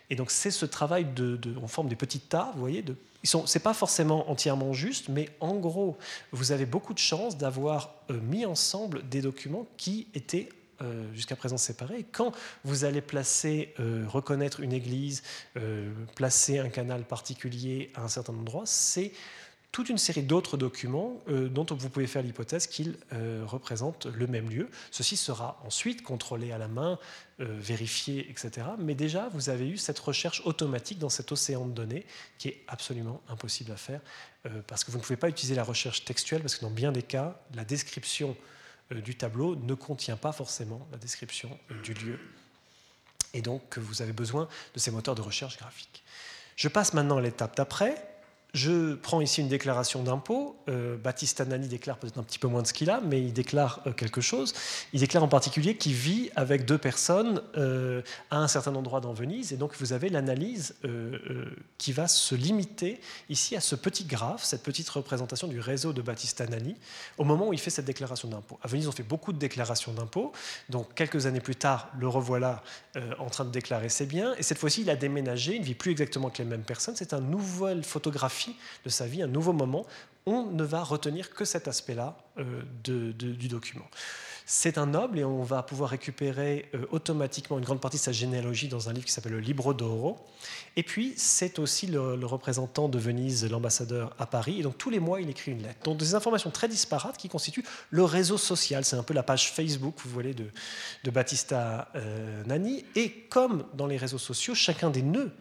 Et donc c'est ce travail de, en forme des petits tas, vous voyez, de, ce n'est pas forcément entièrement juste, mais en gros, vous avez beaucoup de chances d'avoir euh, mis ensemble des documents qui étaient euh, jusqu'à présent séparés. quand vous allez placer, euh, reconnaître une église, placer un canal particulier à un certain endroit, c'est toute une série d'autres documents euh, dont vous pouvez faire l'hypothèse qu'ils euh, représentent le même lieu. Ceci sera ensuite contrôlé à la main, euh, vérifié, etc. Mais déjà, vous avez eu cette recherche automatique dans cet océan de données qui est absolument impossible à faire parce que vous ne pouvez pas utiliser la recherche textuelle parce que dans bien des cas, la description du tableau ne contient pas forcément la description du lieu. Et donc, vous avez besoin de ces moteurs de recherche graphique. Je passe maintenant à l'étape d'après je prends ici une déclaration d'impôt. Euh, Baptiste déclare peut-être un petit peu moins de ce qu'il a, mais il déclare euh, quelque chose. Il déclare en particulier qu'il vit avec deux personnes euh, à un certain endroit dans Venise. Et donc vous avez l'analyse qui va se limiter ici à ce petit graphe, cette petite représentation du réseau de Baptiste Anani, au moment où il fait cette déclaration d'impôt. À Venise, on fait beaucoup de déclarations d'impôt. Donc quelques années plus tard, le revoilà en train de déclarer ses biens. Et cette fois-ci, il a déménagé. Il ne vit plus exactement avec les mêmes personnes. C'est une nouvelle photographie de sa vie, un nouveau moment, on ne va retenir que cet aspect-là euh, du document. C'est un noble et on va pouvoir récupérer euh, automatiquement une grande partie de sa généalogie dans un livre qui s'appelle le Libro d'Oro. Et puis, c'est aussi le, représentant de Venise, l'ambassadeur à Paris. Et donc, tous les mois, il écrit une lettre. Donc, des informations très disparates qui constituent le réseau social. C'est un peu la page Facebook, vous voyez, de, de Battista euh, Nani. Et comme dans les réseaux sociaux, chacun des nœuds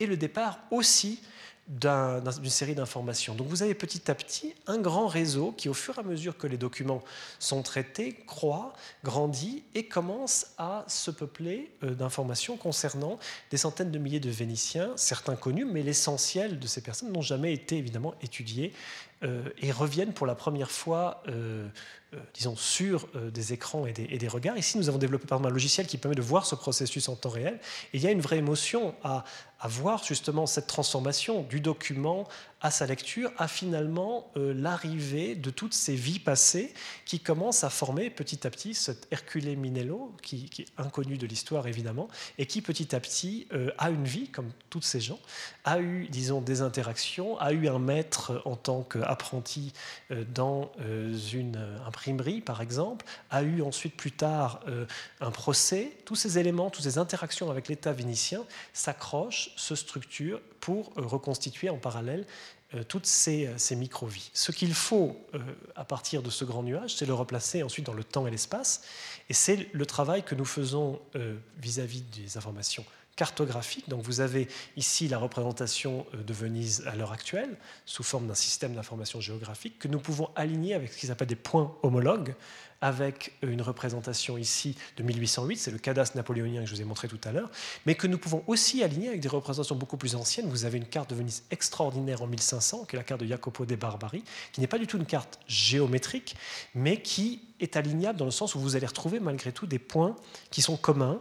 est le départ aussi d'une série d'informations. Donc vous avez petit à petit un grand réseau qui, au fur et à mesure que les documents sont traités, croît, grandit et commence à se peupler euh, d'informations concernant des centaines de milliers de Vénitiens, certains connus, mais l'essentiel de ces personnes n'ont jamais été évidemment étudiés euh, et reviennent pour la première fois euh, disons, sur des écrans et des, regards. Ici, nous avons développé par exemple un logiciel qui permet de voir ce processus en temps réel. Et il y a une vraie émotion à, à voir justement cette transformation du document à sa lecture, à finalement euh, l'arrivée de toutes ces vies passées qui commencent à former petit à petit cet Hercule Minello, qui, est inconnu de l'histoire évidemment, et qui petit à petit a une vie, comme toutes ces gens, a eu, disons, des interactions, a eu un maître en tant qu'apprenti dans une imprimerie par exemple, a eu ensuite plus tard euh, un procès. Tous ces éléments, toutes ces interactions avec l'État vénitien s'accrochent, se structurent pour euh, reconstituer en parallèle euh, toutes ces, ces micro-vies. Ce qu'il faut à partir de ce grand nuage, c'est le replacer ensuite dans le temps et l'espace. Et c'est le travail que nous faisons vis-à-vis -vis des informations cartographique. Donc vous avez ici la représentation de Venise à l'heure actuelle, sous forme d'un système d'information géographique, que nous pouvons aligner avec ce qu'ils appellent des points homologues, avec une représentation ici de 1808, c'est le cadastre napoléonien que je vous ai montré tout à l'heure, mais que nous pouvons aussi aligner avec des représentations beaucoup plus anciennes. Vous avez une carte de Venise extraordinaire en 1500, qui est la carte de Jacopo de Barbari, qui n'est pas du tout une carte géométrique, mais qui est alignable dans le sens où vous allez retrouver malgré tout des points qui sont communs.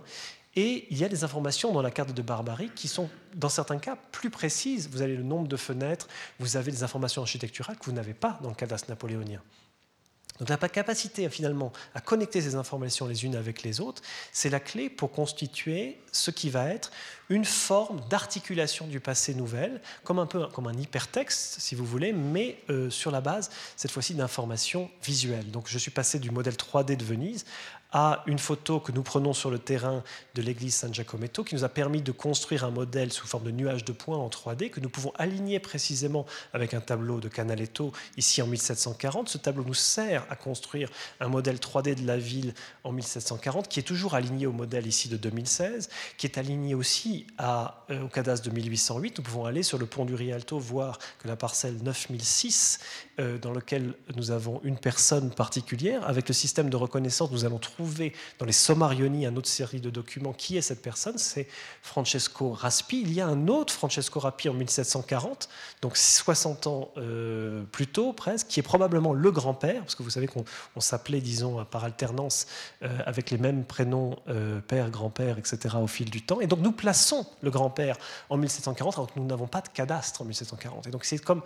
Et il y a des informations dans la carte de Barbari qui sont, dans certains cas, plus précises. Vous avez le nombre de fenêtres, vous avez des informations architecturales que vous n'avez pas dans le cadastre napoléonien. Donc la capacité finalement à connecter ces informations les unes avec les autres, c'est la clé pour constituer ce qui va être une forme d'articulation du passé nouvelle, comme un peu comme un hypertexte, si vous voulez, mais euh, sur la base cette fois-ci d'informations visuelles. Donc je suis passé du modèle 3D de Venise à une photo que nous prenons sur le terrain de l'église San Giacometto, qui nous a permis de construire un modèle sous forme de nuage de points en 3D, que nous pouvons aligner précisément avec un tableau de Canaletto, ici en 1740. Ce tableau nous sert à construire un modèle 3D de la ville en 1740, qui est toujours aligné au modèle ici de 2016, qui est aligné aussi euh, au cadastre de 1808. Nous pouvons aller sur le pont du Rialto, voir que la parcelle 9006, euh, dans laquelle nous avons une personne particulière, avec le système de reconnaissance, nous allons trouver dans les Sommarioni une autre série de documents qui est cette personne, c'est Francesco Raspi. Il y a un autre Francesco Raspi en 1740, donc 60 ans euh, plus tôt presque, qui est probablement le grand-père, parce que vous savez qu'on s'appelait, disons, par alternance euh, avec les mêmes prénoms, père, grand-père, etc., au fil du temps. Et donc nous plaçons le grand-père en 1740, alors que nous n'avons pas de cadastre en 1740. Et donc c'est comme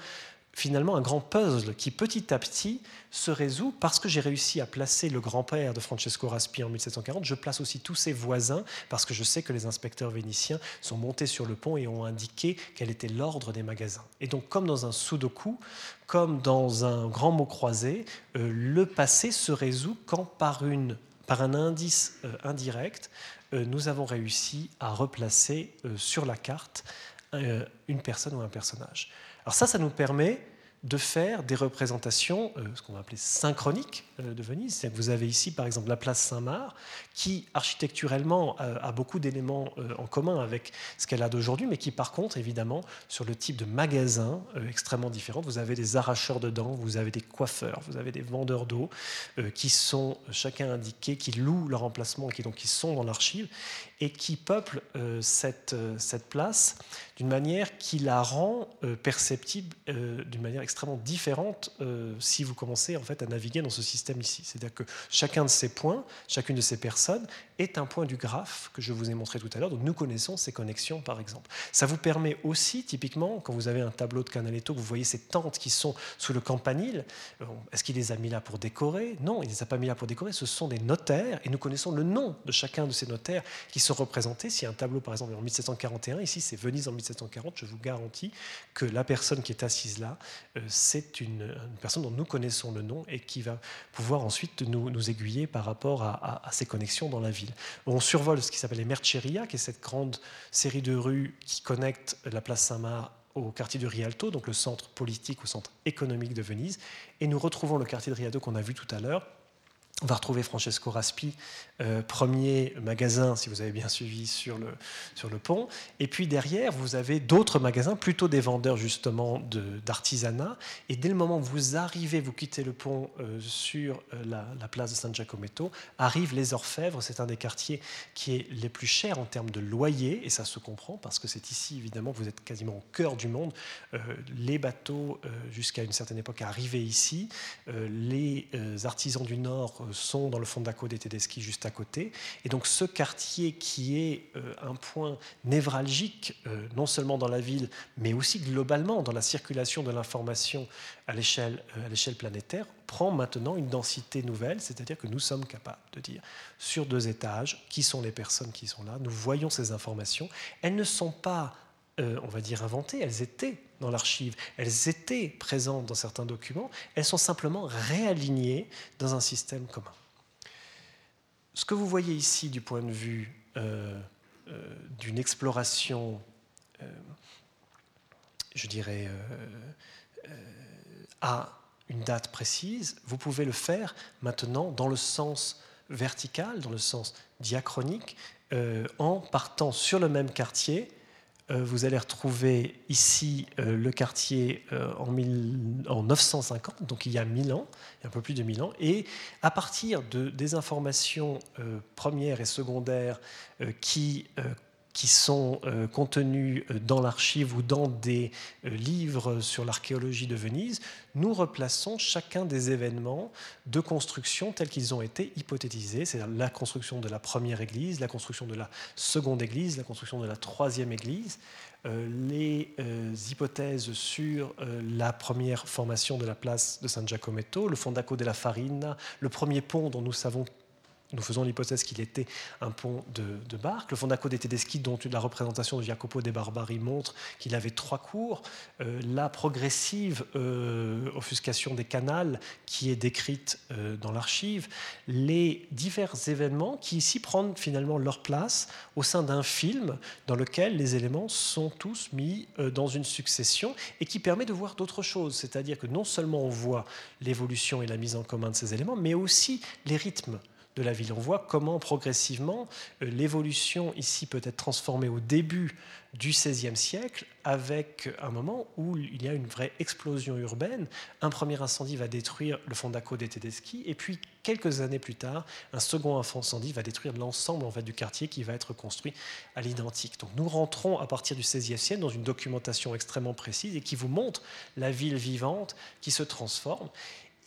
finalement un grand puzzle qui petit à petit se résout parce que j'ai réussi à placer le grand-père de Francesco Raspi en 1740. Je place aussi tous ses voisins parce que je sais que les inspecteurs vénitiens sont montés sur le pont et ont indiqué quel était l'ordre des magasins. Et donc, comme dans un sudoku, comme dans un grand mot croisé, euh, le passé se résout quand par, un indice euh, indirect, euh, nous avons réussi à replacer sur la carte une personne ou un personnage. Alors ça, ça nous permet de faire des représentations, euh, ce qu'on va appeler synchroniques euh, de Venise. Vous avez ici, par exemple, la place Saint-Marc, qui architecturellement a beaucoup d'éléments euh, en commun avec ce qu'elle a d'aujourd'hui, mais qui, par contre, évidemment, sur le type de magasin extrêmement différent. Vous avez des arracheurs de dents, vous avez des coiffeurs, vous avez des vendeurs d'eau, qui sont chacun indiqués, qui louent leur emplacement, qui donc qui sont dans l'archive et qui peuplent cette, cette place d'une manière qui la rend perceptible d'une manière extrêmement différente euh, si vous commencez en fait à naviguer dans ce système ici. C'est-à-dire que chacun de ces points, chacune de ces personnes est un point du graphe que je vous ai montré tout à l'heure. Donc nous connaissons ces connexions par exemple. Ça vous permet aussi typiquement quand vous avez un tableau de Canaletto, vous voyez ces tentes qui sont sous le campanile. Euh, est-ce qu'il les a mis là pour décorer? Non, il ne les a pas mis là pour décorer. Ce sont des notaires et nous connaissons le nom de chacun de ces notaires qui sont représentés. Si un tableau par exemple en 1741, ici c'est Venise en 1740, je vous garantis que la personne qui est assise là euh, c'est une, personne dont nous connaissons le nom et qui va pouvoir ensuite nous, aiguiller par rapport à, ces connexions dans la On survole ce qui s'appelle les Merceria, qui est cette grande série de rues qui connecte la place Saint-Marc au quartier du Rialto, donc le centre politique, au centre économique de Venise. Et nous retrouvons le quartier de Rialto qu'on a vu tout à l'heure, on va retrouver Francesco Raspi, euh, premier magasin, si vous avez bien suivi, sur le, sur le pont. Et puis derrière, vous avez d'autres magasins, plutôt des vendeurs justement d'artisanat. Et dès le moment où vous arrivez, vous quittez le pont euh, sur euh, la, place de San Giacometto, arrivent les orfèvres. C'est un des quartiers qui est les plus chers en termes de loyer. Et ça se comprend parce que c'est ici, évidemment, vous êtes quasiment au cœur du monde. les bateaux, jusqu'à une certaine époque, arrivaient ici. les artisans du Nord sont dans le Fondaco des Tedeschi juste à côté. Et donc ce quartier qui est euh, un point névralgique, euh, non seulement dans la ville, mais aussi globalement dans la circulation de l'information à l'échelle euh, planétaire, prend maintenant une densité nouvelle, c'est-à-dire que nous sommes capables de dire sur deux étages qui sont les personnes qui sont là, nous voyons ces informations, elles ne sont pas on va dire inventées, elles étaient dans l'archive, elles étaient présentes dans certains documents, elles sont simplement réalignées dans un système commun. Ce que vous voyez ici du point de vue euh, euh, d'une exploration, euh, je dirais, à une date précise, vous pouvez le faire maintenant dans le sens vertical, dans le sens diachronique, en partant sur le même quartier vous allez retrouver ici euh, le quartier euh, en, en, 950, donc il y a 1000 ans, un peu plus de 1000 ans, et à partir de, des informations premières et secondaires qui qui sont euh, contenus euh, dans l'archive ou dans des euh, livres sur l'archéologie de Venise, nous replaçons chacun des événements de construction tels qu'ils ont été hypothétisés, c'est-à-dire la construction de la première église, la construction de la seconde église, la construction de la troisième église, les hypothèses sur la première formation de la place de San Giacometto, le Fondaco della Farina, le premier pont dont nous savons nous faisons l'hypothèse qu'il était un pont de, barque. Le Fondaco des Tedeschi, dont la représentation de Jacopo de Barbari montre qu'il avait trois cours. Euh, la progressive euh, offuscation des canals qui est décrite euh, dans l'archive. Les divers événements qui ici prennent finalement leur place au sein d'un film dans lequel les éléments sont tous mis dans une succession et qui permet de voir d'autres choses. C'est-à-dire que non seulement on voit l'évolution et la mise en commun de ces éléments, mais aussi les rythmes de la ville. On voit comment progressivement euh, l'évolution ici peut être transformée au début du XVIe siècle avec un moment où il y a une vraie explosion urbaine. Un premier incendie va détruire le Fondaco des Tedeschi et puis quelques années plus tard, un second incendie va détruire l'ensemble en fait, du quartier qui va être construit à l'identique. Donc nous rentrons à partir du XVIe siècle dans une documentation extrêmement précise et qui vous montre la ville vivante qui se transforme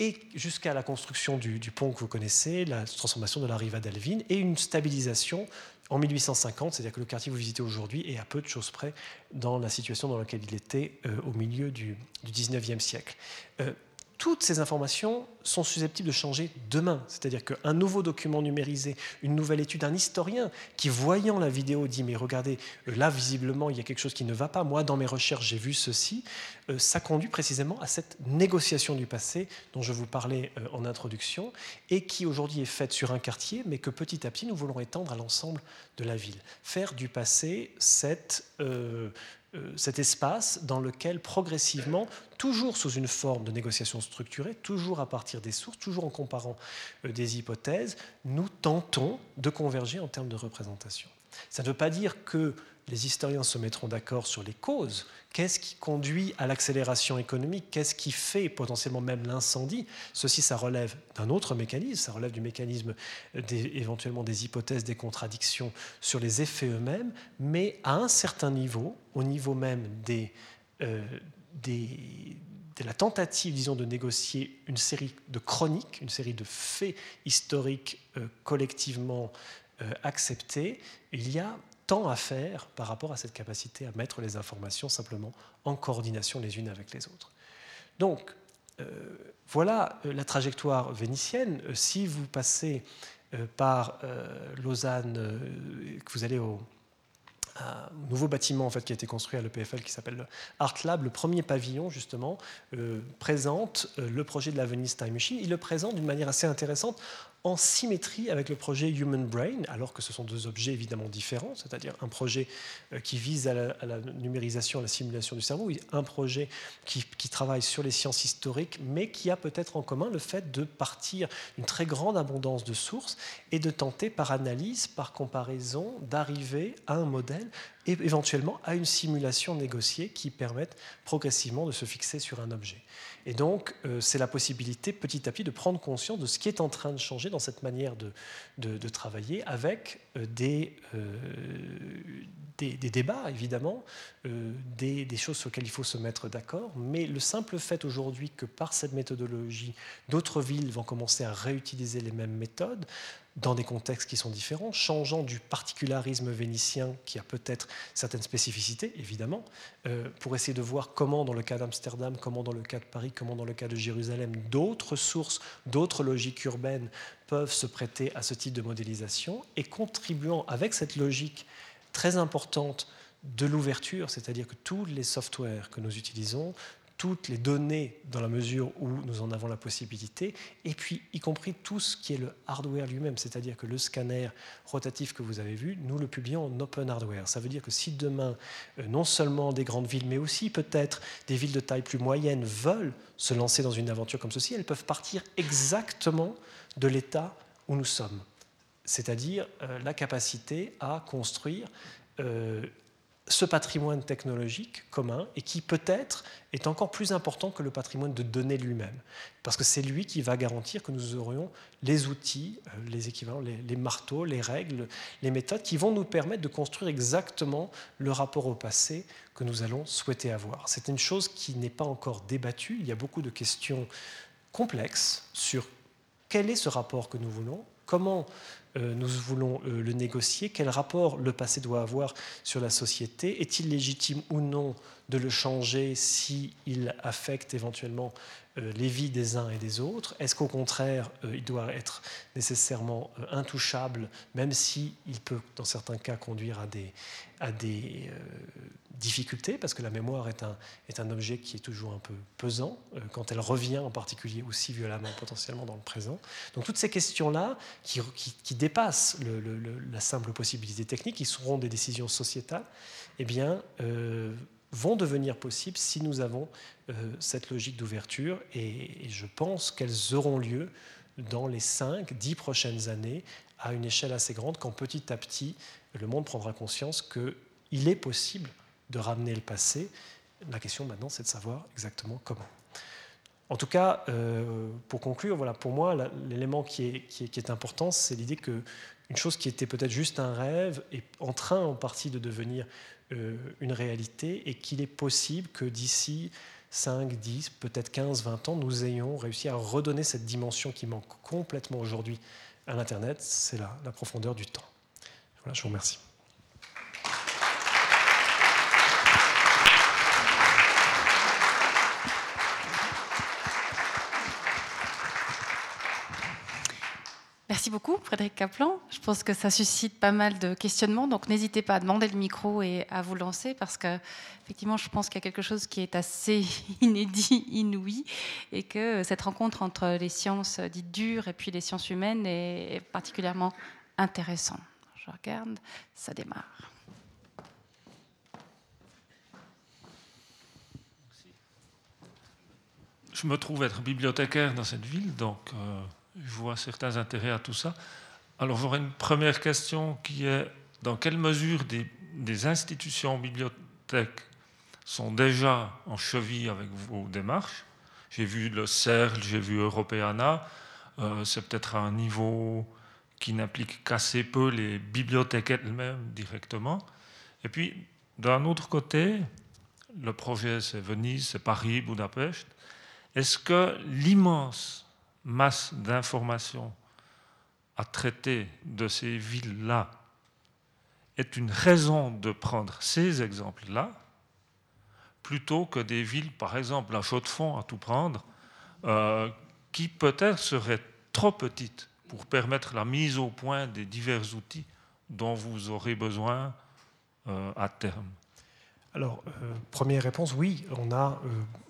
et jusqu'à la construction du, pont que vous connaissez, la transformation de la riva d'Alvin et une stabilisation en 1850, c'est-à-dire que le quartier que vous visitez aujourd'hui est à peu de choses près dans la situation dans laquelle il était euh, au milieu du, du 19e siècle. Euh, toutes ces informations sont susceptibles de changer demain. C'est-à-dire qu'un nouveau document numérisé, une nouvelle étude, un historien qui, voyant la vidéo, dit Mais regardez, euh, là, visiblement, il y a quelque chose qui ne va pas. Moi, dans mes recherches, j'ai vu ceci. Euh, ça conduit précisément à cette négociation du passé dont je vous parlais euh, en introduction et qui aujourd'hui est faite sur un quartier, mais que petit à petit, nous voulons étendre à l'ensemble de la ville. Faire du passé cette. Cet espace dans lequel progressivement, toujours sous une forme de négociation structurée, toujours à partir des sources, toujours en comparant euh, des hypothèses, nous tentons de converger en termes de représentation. Ça ne veut pas dire que les historiens se mettront d'accord sur les causes. Qu'est-ce qui conduit à l'accélération économique? Qu'est-ce qui fait potentiellement même l'incendie? Ceci, ça relève d'un autre mécanisme, ça relève du mécanisme éventuellement des hypothèses, des contradictions sur les effets eux-mêmes, mais à un certain niveau, au niveau même euh, de la tentative, disons, de négocier une série de chroniques, une série de faits historiques euh, collectivement euh, acceptés, il y a à faire par rapport à cette capacité à mettre les informations simplement en coordination les unes avec les autres. Donc, euh, voilà euh, la trajectoire vénitienne. Euh, si vous passez par Lausanne, que vous allez au, nouveau bâtiment en fait, qui a été construit à l'EPFL qui s'appelle Art Lab, le premier pavillon justement, présente le projet de la Venice Time Machine. Il le présente d'une manière assez intéressante en symétrie avec le projet Human Brain, alors que ce sont deux objets évidemment différents, c'est-à-dire un projet euh, qui vise à la, numérisation, à la simulation du cerveau, et un projet qui, travaille sur les sciences historiques, mais qui a peut-être en commun le fait de partir d'une très grande abondance de sources et de tenter par analyse, par comparaison, d'arriver à un modèle et éventuellement à une simulation négociée qui permette progressivement de se fixer sur un objet. Et donc, euh, c'est la possibilité petit à petit de prendre conscience de ce qui est en train de changer dans cette manière de, de, travailler avec euh, des, euh, des, des, débats, évidemment, des, choses sur lesquelles il faut se mettre d'accord. Mais le simple fait aujourd'hui que par cette méthodologie, d'autres villes vont commencer à réutiliser les mêmes méthodes, dans des contextes qui sont différents, changeant du particularisme vénitien qui a peut-être certaines spécificités, évidemment, euh, pour essayer de voir comment, dans le cas d'Amsterdam, comment dans le cas de Paris, comment dans le cas de Jérusalem, d'autres sources, d'autres logiques urbaines peuvent se prêter à ce type de modélisation et contribuant avec cette logique très importante de l'ouverture, c'est-à-dire que tous les softwares que nous utilisons toutes les données dans la mesure où nous en avons la possibilité, et puis y compris tout ce qui est le hardware lui-même, c'est-à-dire que le scanner rotatif que vous avez vu, nous le publions en open hardware. Ça veut dire que si demain, euh, non seulement des grandes villes, mais aussi peut-être des villes de taille plus moyenne veulent se lancer dans une aventure comme ceci, elles peuvent partir exactement de l'état où nous sommes. c'est-à-dire la capacité à construire ce patrimoine technologique commun et qui peut-être est encore plus important que le patrimoine de données lui-même. Parce que c'est lui qui va garantir que nous aurions les outils, euh, les équivalents, les, marteaux, les règles, les méthodes qui vont nous permettre de construire exactement le rapport au passé que nous allons souhaiter avoir. C'est une chose qui n'est pas encore débattue. Il y a beaucoup de questions complexes sur quel est ce rapport que nous voulons, comment euh, nous voulons euh, le négocier, quel rapport le passé doit avoir sur la société, est-il légitime ou non de le changer s'il affecte éventuellement euh, les vies des uns et des autres? Est-ce qu'au contraire, il doit être nécessairement intouchable, même s'il peut, dans certains cas, conduire à des, à des difficultés, parce que la mémoire est un, est un objet qui est toujours un peu pesant, quand elle revient en particulier aussi violemment potentiellement dans le présent. Donc toutes ces questions-là, qui, qui, dépassent la simple possibilité technique, qui seront des décisions sociétales, eh bien, euh, vont devenir possibles si nous avons euh, cette logique d'ouverture. Et, je pense qu'elles auront lieu dans les 5, 10 prochaines années à une échelle assez grande, quand petit à petit, le monde prendra conscience qu'il est possible de ramener le passé. La question maintenant, c'est de savoir exactement comment. En tout cas, euh, pour conclure, voilà, pour moi, l'élément qui est, important, c'est l'idée qu'une chose qui était peut-être juste un rêve est en train en partie de devenir euh, une réalité et qu'il est possible que d'ici 5, 10, peut-être 15, 20 ans, nous ayons réussi à redonner cette dimension qui manque complètement aujourd'hui à l'Internet, c'est la, la profondeur du temps. Voilà, je vous remercie. Merci beaucoup, Frédéric Kaplan. Je pense que ça suscite pas mal de questionnements, donc n'hésitez pas à demander le micro et à vous lancer, parce que effectivement, je pense qu'il y a quelque chose qui est assez inédit, inouï, et que cette rencontre entre les sciences dites dures et puis les sciences humaines est particulièrement intéressante. Je regarde, ça démarre. Je me trouve être bibliothécaire dans cette ville, donc. Euh, je vois certains intérêts à tout ça. Alors j'aurais une première question qui est dans quelle mesure des, institutions bibliothèques sont déjà en cheville avec vos démarches? J'ai vu le CERL, j'ai vu Europeana. Euh, c'est peut-être un niveau qui n'implique qu'assez peu les bibliothèques elles-mêmes directement. Et puis, d'un autre côté, le projet c'est Venise, c'est Paris, Budapest. Est-ce que l'immense masse d'informations à traiter de ces villes-là est une raison de prendre ces exemples-là plutôt que des villes, par exemple la Chaux-de-Fonds à tout prendre, euh, qui peut-être seraient trop petites pour permettre la mise au point des divers outils dont vous aurez besoin euh, à terme. Alors, euh, première réponse, oui, on a euh,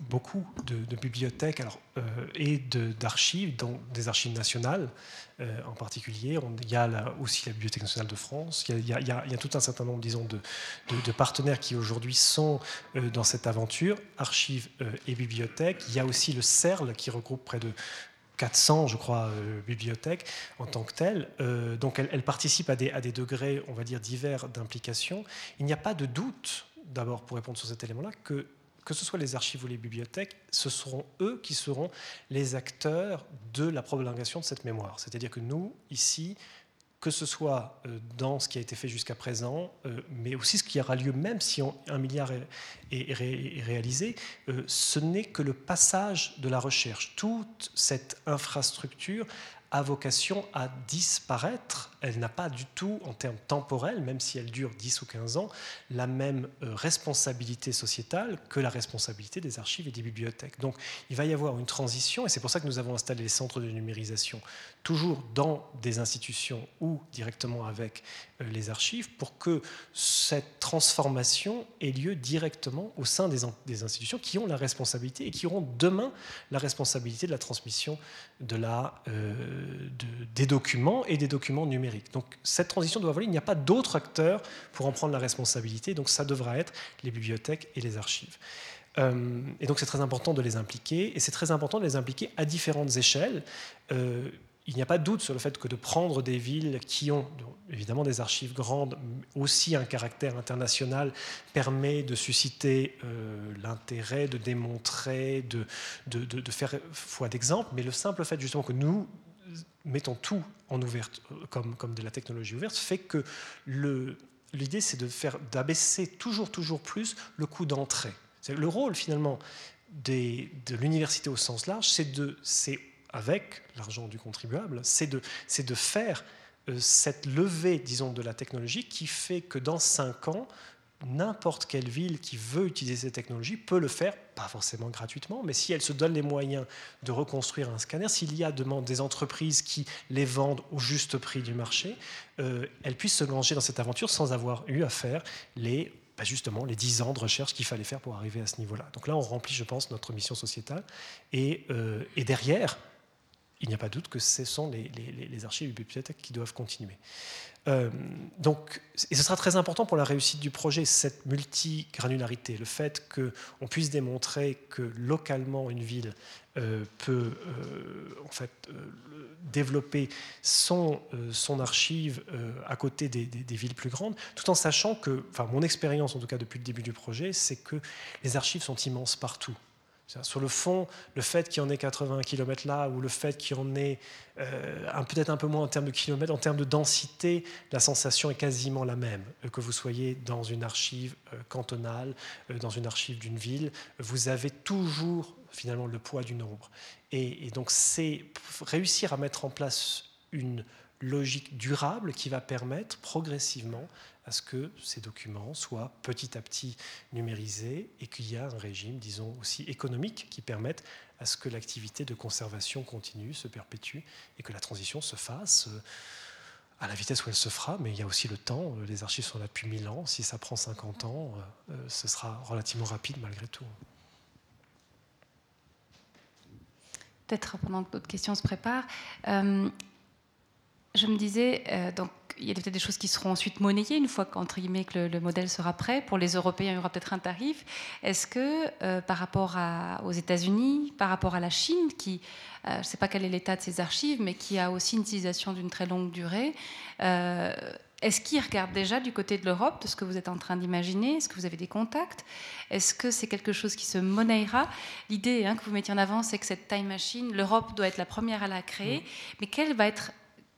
beaucoup de, bibliothèques alors, euh, et d'archives, des archives nationales en particulier. il y a aussi la Bibliothèque nationale de France. Il y a, tout un certain nombre, disons, de, de partenaires qui aujourd'hui sont dans cette aventure, archives et bibliothèques. Il y a aussi le CERL qui regroupe près de 400, je crois, bibliothèques en tant que telles. donc, elles, participent à des, à des, degrés, on va dire, divers d'implication. Il n'y a pas de doute d'abord pour répondre sur cet élément-là, que que ce soit les archives ou les bibliothèques, ce seront eux qui seront les acteurs de la prolongation de cette mémoire. C'est-à-dire que nous, ici, que ce soit euh, dans ce qui a été fait jusqu'à présent, euh, mais aussi ce qui aura lieu même si un milliard est, réalisé, euh, ce n'est que le passage de la recherche. Toute cette infrastructure a vocation à disparaître. Elle n'a pas du tout, en termes temporels, même si elle dure 10 ou 15 ans, la même euh, responsabilité sociétale que la responsabilité des archives et des bibliothèques. Donc il va y avoir une transition, et c'est pour ça que nous avons installé les centres de numérisation, toujours dans des institutions ou directement avec euh, les archives, pour que cette transformation ait lieu directement au sein des, des institutions qui ont la responsabilité et qui auront demain la responsabilité de la transmission de la... Euh, des documents et des documents numériques. Donc cette transition doit avoir Il n'y a pas d'autres acteurs pour en prendre la responsabilité. Donc ça devra être les bibliothèques et les archives. Euh, et donc c'est très important de les impliquer. Et c'est très important de les impliquer à différentes échelles. Il n'y a pas de doute sur le fait que de prendre des villes qui ont évidemment des archives grandes, aussi un caractère international, permet de susciter euh, l'intérêt, de démontrer, de, de, faire foi d'exemple. Mais le simple fait justement que nous mettons tout en ouverte, comme, comme de la technologie ouverte, fait que l'idée c'est de faire d'abaisser toujours toujours plus le coût d'entrée. Le rôle finalement de l'université au sens large, c'est de, c'est avec l'argent du contribuable, c'est de, faire euh, cette levée, disons, de la technologie qui fait que dans cinq ans, n'importe quelle ville qui veut utiliser ces technologies peut le faire, pas forcément gratuitement, mais si elle se donne les moyens de reconstruire un scanner, s'il y a des entreprises qui les vendent au juste prix du marché, euh, elles puissent se lancer dans cette aventure sans avoir eu à faire les bah, justement les 10 ans de recherche qu'il fallait faire pour arriver à ce niveau-là. Donc là, on remplit, je pense, notre mission sociétale. Et, euh, et derrière, il n'y a pas de doute que ce sont les, les, archives et bibliothèques qui doivent continuer. Euh, donc, et ce sera très important pour la réussite du projet, cette multigranularité, le fait qu'on puisse démontrer que localement une ville euh, peut euh, en fait, développer son, son archive à côté des, des, villes plus grandes, tout en sachant que, enfin mon expérience en tout cas depuis le début du projet, c'est que les archives sont immenses partout. Sur le fond, le fait qu'il y en ait 80 km là, ou le fait qu'il y en ait euh, peut-être un peu moins en termes de kilomètres, en termes de densité, la sensation est quasiment la même. Euh, que vous soyez dans une archive euh, cantonale, dans une archive d'une ville, vous avez toujours finalement le poids du nombre. Et, et donc c'est réussir à mettre en place une logique durable qui va permettre progressivement à ce que ces documents soient petit à petit numérisés et qu'il y a un régime, disons, aussi économique qui permette à ce que l'activité de conservation continue, se perpétue et que la transition se fasse euh, à la vitesse où elle se fera, mais il y a aussi le temps. Euh, les archives sont là depuis 1000 ans. Si ça prend 50 ans, euh, ce sera relativement rapide malgré tout. Peut-être pendant que d'autres questions se préparent. Je me disais, donc il y a peut-être des choses qui seront ensuite monnayées une fois qu'entre guillemets que le, modèle sera prêt. Pour les Européens, il y aura peut-être un tarif. Est-ce que euh, par rapport aux États-Unis, par rapport à la Chine, qui, euh, je ne sais pas quel est l'état de ses archives, mais qui a aussi une utilisation d'une très longue durée, euh, est-ce qu'ils regardent déjà du côté de l'Europe, de ce que vous êtes en train d'imaginer? Est-ce que vous avez des contacts? Est-ce que c'est quelque chose qui se monnayera L'idée hein, que vous mettiez en avant, c'est que cette time machine, l'Europe doit être la première à la créer, mais quelle va être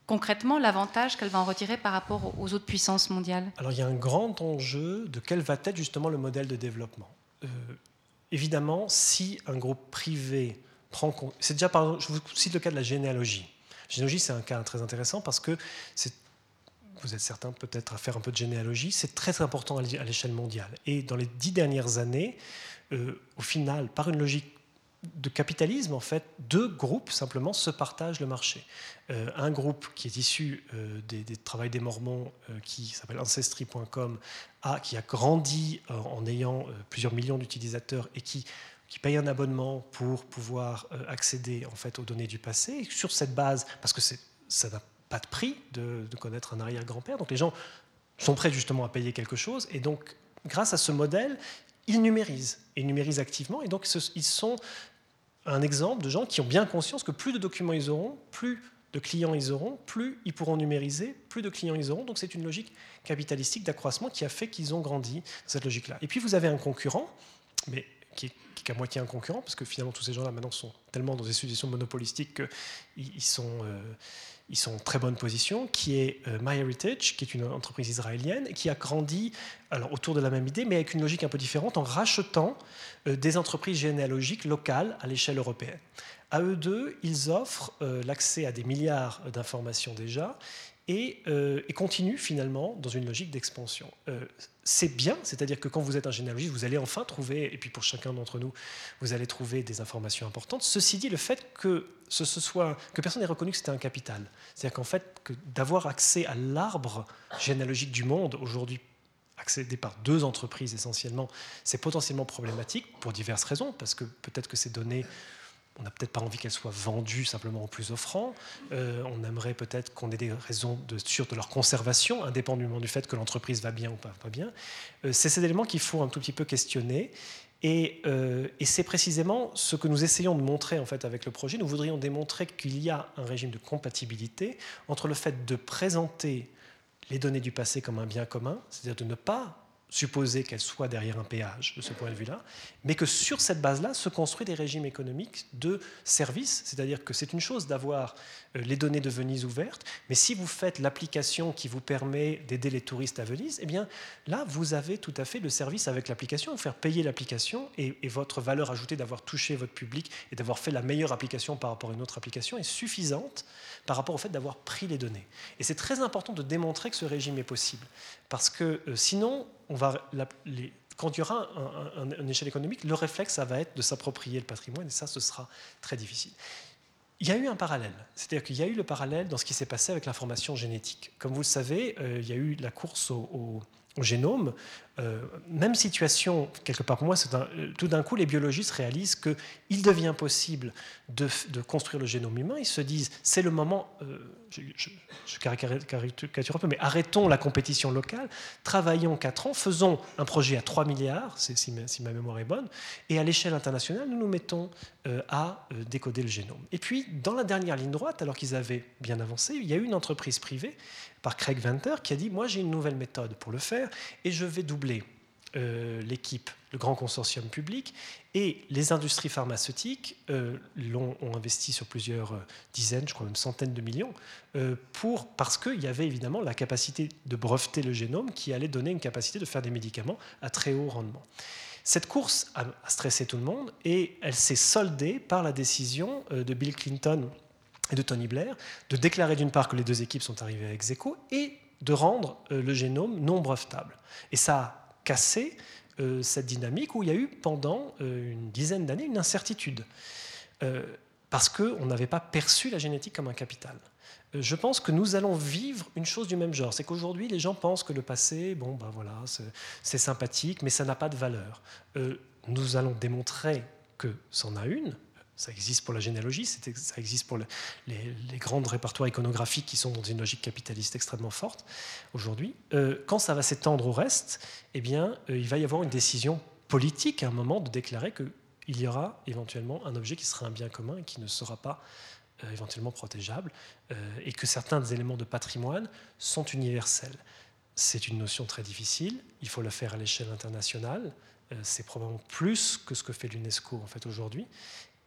concrètement l'avantage qu'elle va en retirer par rapport aux autres puissances mondiales? Alors il y a un grand enjeu de quel va être justement le modèle de développement. Euh, évidemment, si un groupe privé prend... C'est déjà par... Je vous cite le cas de la généalogie. La généalogie, c'est un cas très intéressant parce que vous êtes certains peut-être à faire un peu de généalogie, c'est très important à l'échelle mondiale. Et dans les dix dernières années, euh, au final, par une logique de capitalisme, en fait, deux groupes simplement se partagent le marché. Euh, un groupe qui est issu euh, des, des travaux des Mormons, euh, qui s'appelle Ancestry.com, qui a grandi en ayant plusieurs millions d'utilisateurs et qui, qui paye un abonnement pour pouvoir accéder en fait aux données du passé. Sur cette base, parce que ça n'a pas de prix de, de connaître un arrière-grand-père, donc les gens sont prêts justement à payer quelque chose. Et donc, grâce à ce modèle, ils numérisent, et numérisent activement, et donc ils sont un exemple de gens qui ont bien conscience que plus de documents ils auront, plus de clients ils auront, plus ils pourront numériser, plus de clients ils auront. Donc c'est une logique capitalistique d'accroissement qui a fait qu'ils ont grandi dans cette logique-là. Et puis vous avez un concurrent, mais qui est, qu'à moitié un concurrent, parce que finalement tous ces gens-là maintenant sont tellement dans des situations monopolistiques qu'ils sont, euh, ils sont en très bonne position, qui est euh, MyHeritage, qui est une entreprise israélienne, qui a grandi alors, autour de la même idée, mais avec une logique un peu différente, en rachetant euh, des entreprises généalogiques locales à l'échelle européenne. À eux deux, ils offrent euh, l'accès à des milliards d'informations déjà, et, et, continuent finalement dans une logique d'expansion c'est bien, c'est-à-dire que quand vous êtes un généalogiste, vous allez enfin trouver, et puis pour chacun d'entre nous, vous allez trouver des informations importantes. Ceci dit, le fait que ce, soit que personne n'ait reconnu que c'était un capital, c'est-à-dire qu'en fait, d'avoir accès à l'arbre généalogique du monde aujourd'hui accédé par deux entreprises essentiellement, c'est potentiellement problématique pour diverses raisons, parce que peut-être que ces données on n'a peut-être pas envie qu'elles soient vendues simplement au plus offrant. Euh, on aimerait peut-être qu'on ait des raisons de, sûres de leur conservation, indépendamment du fait que l'entreprise va bien ou pas, bien. Euh, c'est ces éléments qu'il faut un tout petit peu questionner. Et, et c'est précisément ce que nous essayons de montrer en fait avec le projet. Nous voudrions démontrer qu'il y a un régime de compatibilité entre le fait de présenter les données du passé comme un bien commun, c'est-à-dire de ne pas supposer qu'elle soit derrière un péage de ce point de vue-là, mais que sur cette base-là se construit des régimes économiques de services, c'est-à-dire que c'est une chose d'avoir euh, les données de Venise ouvertes, mais si vous faites l'application qui vous permet d'aider les touristes à Venise, eh bien là, vous avez tout à fait le service avec l'application, faire payer l'application et, votre valeur ajoutée d'avoir touché votre public et d'avoir fait la meilleure application par rapport à une autre application est suffisante par rapport au fait d'avoir pris les données. Et c'est très important de démontrer que ce régime est possible, parce que euh, sinon, on va, les, quand il y aura un, un, une échelle économique, le réflexe, ça va être de s'approprier le patrimoine, et ça, ce sera très difficile. Il y a eu un parallèle, c'est-à-dire qu'il y a eu le parallèle dans ce qui s'est passé avec l'information génétique. Comme vous le savez, euh, il y a eu la course au génome, euh, même situation, quelque part pour moi, euh, tout d'un coup, les biologistes réalisent qu'il devient possible de, construire le génome humain. Ils se disent, c'est le moment, euh, je, caricature un peu, mais arrêtons la compétition locale, travaillons 4 ans, faisons un projet à 3 milliards, si ma, mémoire est bonne, et à l'échelle internationale, nous nous mettons à décoder le génome. Et puis, dans la dernière ligne droite, alors qu'ils avaient bien avancé, il y a eu une entreprise privée par Craig Venter qui a dit Moi, j'ai une nouvelle méthode pour le faire et je vais doubler euh, l'équipe, le grand consortium public. Et les industries pharmaceutiques euh, ont, ont, investi sur plusieurs euh, dizaines, je crois même centaines de millions, pour, parce qu'il y avait évidemment la capacité de breveter le génome qui allait donner une capacité de faire des médicaments à très haut rendement. Cette course a, stressé tout le monde et elle s'est soldée par la décision de Bill Clinton et de Tony Blair, de déclarer d'une part que les deux équipes sont arrivées avec Echo et de rendre euh, le génome non brevetable. Et ça a cassé euh, cette dynamique où il y a eu pendant euh, une dizaine d'années une incertitude, parce qu'on n'avait pas perçu la génétique comme un capital. Je pense que nous allons vivre une chose du même genre. C'est qu'aujourd'hui, les gens pensent que le passé, bon, ben voilà, c'est sympathique, mais ça n'a pas de valeur. Nous allons démontrer que c'en a une, ça existe pour la généalogie, ça existe pour le, les, les, grandes répertoires iconographiques qui sont dans une logique capitaliste extrêmement forte aujourd'hui. Euh, quand ça va s'étendre au reste, eh bien, euh, il va y avoir une décision politique à un moment de déclarer qu'il y aura éventuellement un objet qui sera un bien commun et qui ne sera pas euh, éventuellement protégeable, et que certains éléments de patrimoine sont universels. C'est une notion très difficile, il faut le faire à l'échelle internationale, c'est probablement plus que ce que fait l'UNESCO en fait aujourd'hui,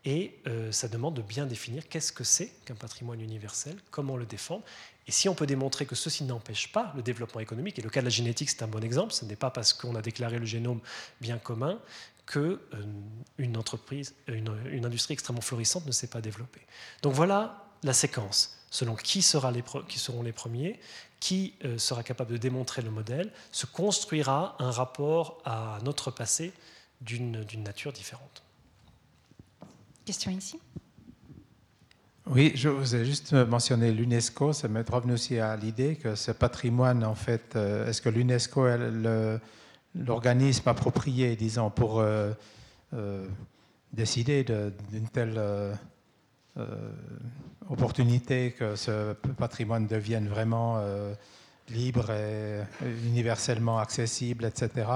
et euh, ça demande de bien définir qu'est-ce que c'est qu'un patrimoine universel, comment le défendre. Et si on peut démontrer que ceci n'empêche pas le développement économique, et le cas de la génétique c'est un bon exemple, ce n'est pas parce qu'on a déclaré le génome bien commun que euh, une entreprise, une, une, industrie extrêmement florissante ne s'est pas développée. Donc voilà la séquence, selon qui, sera qui seront les premiers, qui euh, sera capable de démontrer le modèle, se construira un rapport à notre passé d'une nature différente. Question ici oui, je vous ai juste mentionné l'UNESCO. Ça m'est revenu aussi à l'idée que ce patrimoine, en fait, euh, est-ce que l'UNESCO est l'organisme approprié, disons, pour euh, euh, décider d'une telle opportunité que ce patrimoine devienne vraiment libre et universellement accessible, etc.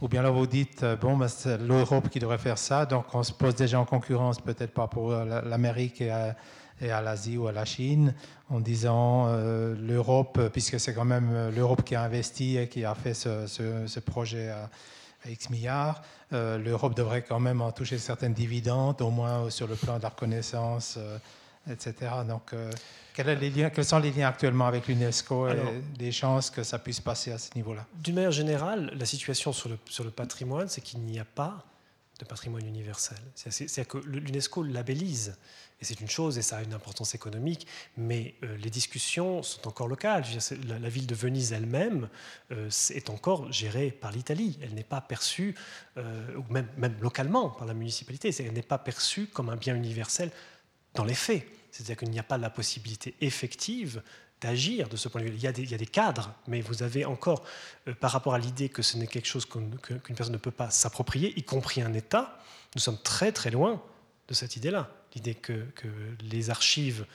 Ou bien là, vous dites, bon, ben, c'est l'Europe qui devrait faire ça, donc on se pose déjà en concurrence peut-être pas pour l'Amérique et à, l'Asie ou à la Chine, en disant euh, l'Europe, puisque c'est quand même l'Europe qui a investi et qui a fait ce, projet à, X milliards, euh, l'Europe devrait quand même en toucher certaines dividendes, au moins sur le plan de la reconnaissance, euh, etc. Donc, quels, les liens, quels, sont les liens actuellement avec l'UNESCO et les chances que ça puisse passer à ce niveau-là? D'une manière générale, la situation sur le, sur le patrimoine, c'est qu'il n'y a pas de patrimoine universel. C'est-à-dire que l'UNESCO labellise, et c'est une chose, et ça a une importance économique, mais euh, les discussions sont encore locales. Dire, la, la, ville de Venise elle-même euh, est encore gérée par l'Italie. Elle n'est pas perçue, euh, ou même, même, localement par la municipalité, elle n'est pas perçue comme un bien universel dans les faits. C'est-à-dire qu'il n'y a pas la possibilité effective d'agir de ce point de vue. Il y, a des, cadres, mais vous avez encore, euh, par rapport à l'idée que ce n'est quelque chose qu'une qu personne ne peut pas s'approprier, y compris un État, nous sommes très très loin de cette idée-là. L'idée que, que, les archives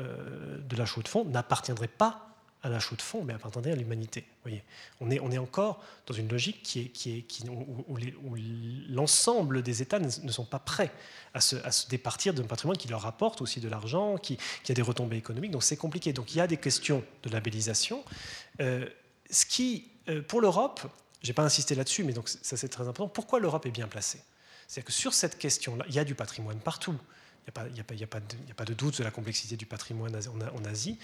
euh, de la chaux de fonds n'appartiendraient pas à la chaux de fond, mais appartenir à l'humanité. Voyez, on est, on est encore dans une logique qui est, qui est, où, l'ensemble des États ne, sont pas prêts à se, à se départir d'un patrimoine qui leur rapporte aussi de l'argent, qui, qui, a des retombées économiques. Donc c'est compliqué. Donc il y a des questions de labellisation. Euh, ce qui, euh, pour l'Europe, je n'ai pas insisté là-dessus, mais donc ça c'est très important. Pourquoi l'Europe est bien placée? C'est-à-dire que sur cette question-là, il y a du patrimoine partout. Il n'y a, pas de doute sur la complexité du patrimoine en, Asie.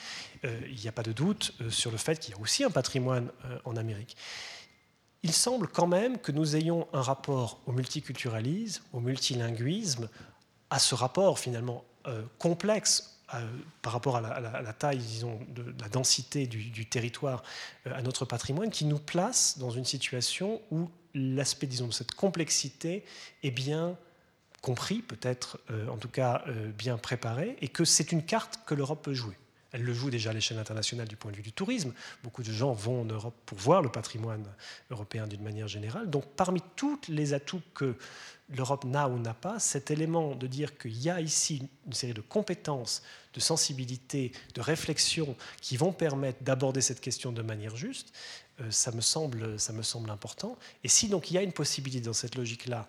Euh, il n'y a pas de doute euh, sur le fait qu'il y a aussi un patrimoine euh, en Amérique. Il semble quand même que nous ayons un rapport au multiculturalisme, au multilinguisme, à ce rapport finalement complexe par rapport à la, taille, disons, de, la densité du, du territoire à notre patrimoine, qui nous place dans une situation où l'aspect, disons, de cette complexité est bien compris, peut-être euh, en tout cas euh, bien préparé, et que c'est une carte que l'Europe peut jouer. Elle le joue déjà à l'échelle internationale du point de vue du tourisme. Beaucoup de gens vont en Europe pour voir le patrimoine européen d'une manière générale. Donc parmi tous les atouts que l'Europe n'a ou n'a pas, cet élément de dire qu'il y a ici une série de compétences, de sensibilité, de réflexion qui vont permettre d'aborder cette question de manière juste, euh, ça, me semble, ça me semble important. Et si donc il y a une possibilité dans cette logique-là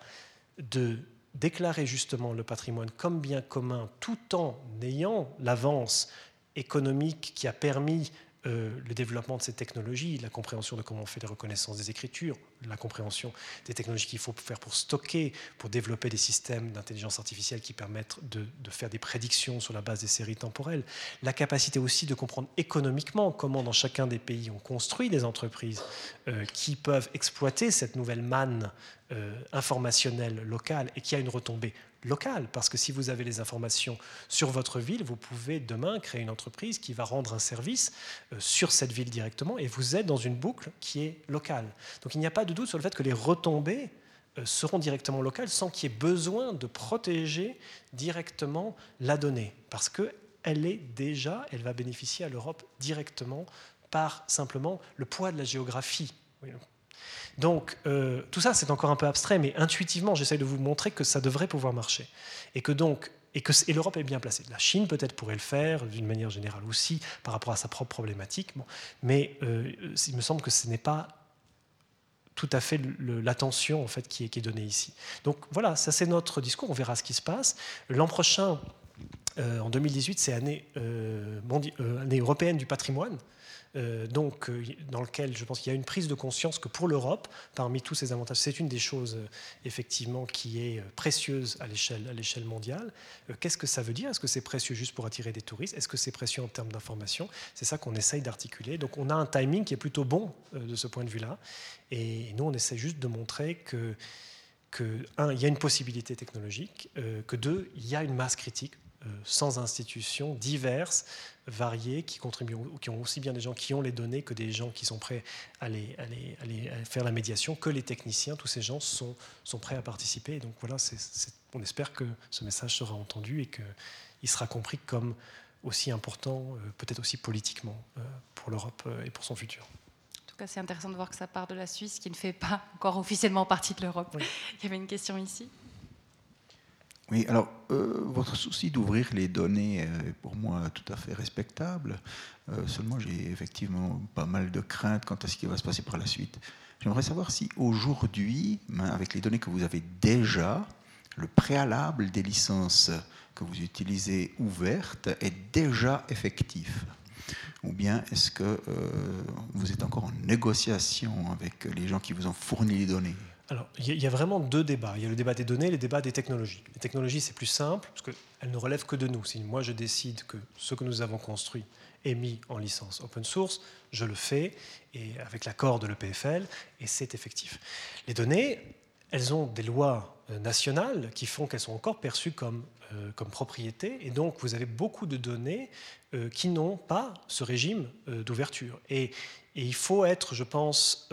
de déclarer justement le patrimoine comme bien commun tout en ayant l'avance économique qui a permis euh, le développement de ces technologies, la compréhension de comment on fait les reconnaissances des écritures, la compréhension des technologies qu'il faut faire pour stocker, pour développer des systèmes d'intelligence artificielle qui permettent de, faire des prédictions sur la base des séries temporelles, la capacité aussi de comprendre économiquement comment dans chacun des pays on construit des entreprises euh, qui peuvent exploiter cette nouvelle manne euh, informationnelle locale et qui a une retombée local, parce que si vous avez les informations sur votre ville, vous pouvez demain créer une entreprise qui va rendre un service euh, sur cette ville directement, et vous êtes dans une boucle qui est locale. Donc il n'y a pas de doute sur le fait que les retombées euh, seront directement locales sans qu'il y ait besoin de protéger directement la donnée, parce qu'elle est déjà, elle va bénéficier à l'Europe directement par simplement le poids de la géographie. Donc euh, tout ça, c'est encore un peu abstrait, mais intuitivement, j'essaie de vous montrer que ça devrait pouvoir marcher. Et que donc, et, que, l'Europe est bien placée. La Chine peut-être pourrait le faire, d'une manière générale aussi, par rapport à sa propre problématique. mais euh, il me semble que ce n'est pas tout à fait l'attention en fait, qui, est, qui est donnée ici. Donc voilà, ça c'est notre discours, on verra ce qui se passe. L'an prochain, euh, en 2018, c'est année, année européenne du patrimoine. Euh, donc, euh, dans lequel je pense qu'il y a une prise de conscience que pour l'Europe, parmi tous ces avantages, c'est une des choses euh, effectivement qui est précieuse à l'échelle mondiale. Qu'est-ce que ça veut dire? Est-ce que c'est précieux juste pour attirer des touristes? Est-ce que c'est précieux en termes d'information? C'est ça qu'on essaye d'articuler. Donc on a un timing qui est plutôt bon de ce point de vue-là. Et nous, on essaie juste de montrer que, que un, il y a une possibilité technologique, que deux, il y a une masse critique sans institutions diverses variés qui contribuent, qui ont aussi bien des gens qui ont les données que des gens qui sont prêts à, les, faire la médiation, que les techniciens, tous ces gens sont, sont prêts à participer. donc voilà, on espère que ce message sera entendu et qu'il sera compris comme aussi important, euh, peut-être aussi politiquement, euh, pour l'Europe euh, et pour son futur. En tout cas, c'est intéressant de voir que ça part de la Suisse, qui ne fait pas encore officiellement partie de l'Europe. Il y avait une question ici. Oui, alors, euh, votre souci d'ouvrir les données est pour moi tout à fait respectable. Euh, seulement, j'ai effectivement pas mal de craintes quant à ce qui va se passer par la suite. J'aimerais savoir si aujourd'hui, ben, avec les données que vous avez déjà, le préalable des licences que vous utilisez ouvertes est déjà effectif. Ou bien est-ce que euh, vous êtes encore en négociation avec les gens qui vous ont fourni les données? Alors, il y a vraiment deux débats. Il y a le débat des données et le débat des technologies. Les technologies, c'est plus simple, parce qu'elles ne relèvent que de nous. Si moi, je décide que ce que nous avons construit est mis en licence open source, je le fais, et avec l'accord de l'EPFL, et c'est effectif. Les données, elles ont des lois euh, nationales qui font qu'elles sont encore perçues comme, euh, comme propriété, et donc vous avez beaucoup de données euh, qui n'ont pas ce régime d'ouverture. Et, et, il faut être, je pense,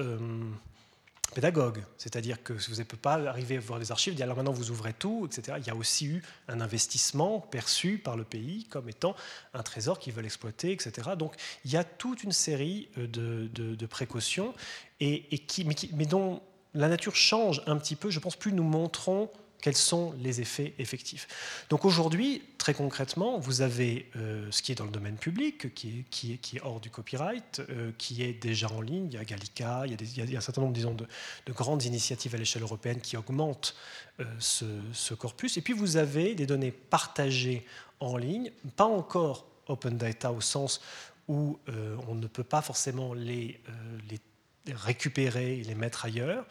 pédagogue. C'est-à-dire que vous ne pouvez pas arriver à voir les archives, dire alors maintenant vous ouvrez tout, etc. Il y a aussi eu un investissement perçu par le pays comme étant un trésor qu'ils veulent exploiter, etc. Donc il y a toute une série euh, de, précautions et, qui, mais, dont la nature change un petit peu, je pense, plus nous montrons quels sont les effets effectifs. Donc aujourd'hui, Très concrètement, vous avez euh, ce qui est dans le domaine public, qui est, hors du copyright, euh, qui est déjà en ligne. Il y a Gallica, il y a, un certain nombre disons, de, de grandes initiatives à l'échelle européenne qui augmentent euh, ce, corpus. Et puis vous avez des données partagées en ligne, pas encore open data au sens où on ne peut pas forcément les, récupérer et les mettre ailleurs.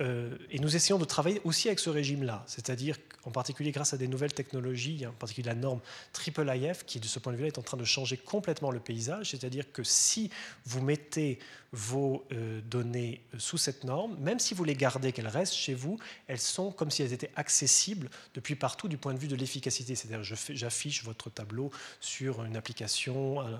Et nous essayons de travailler aussi avec ce régime-là, c'est-à-dire en particulier grâce à des nouvelles technologies, en particulier la norme IIIF, qui de ce point de vue-là est en train de changer complètement le paysage, c'est-à-dire que si vous mettez vos euh, données sous cette norme, même si vous les gardez, qu'elles restent chez vous, elles sont comme si elles étaient accessibles depuis partout du point de vue de l'efficacité. C'est-à-dire j'affiche votre tableau sur une application euh,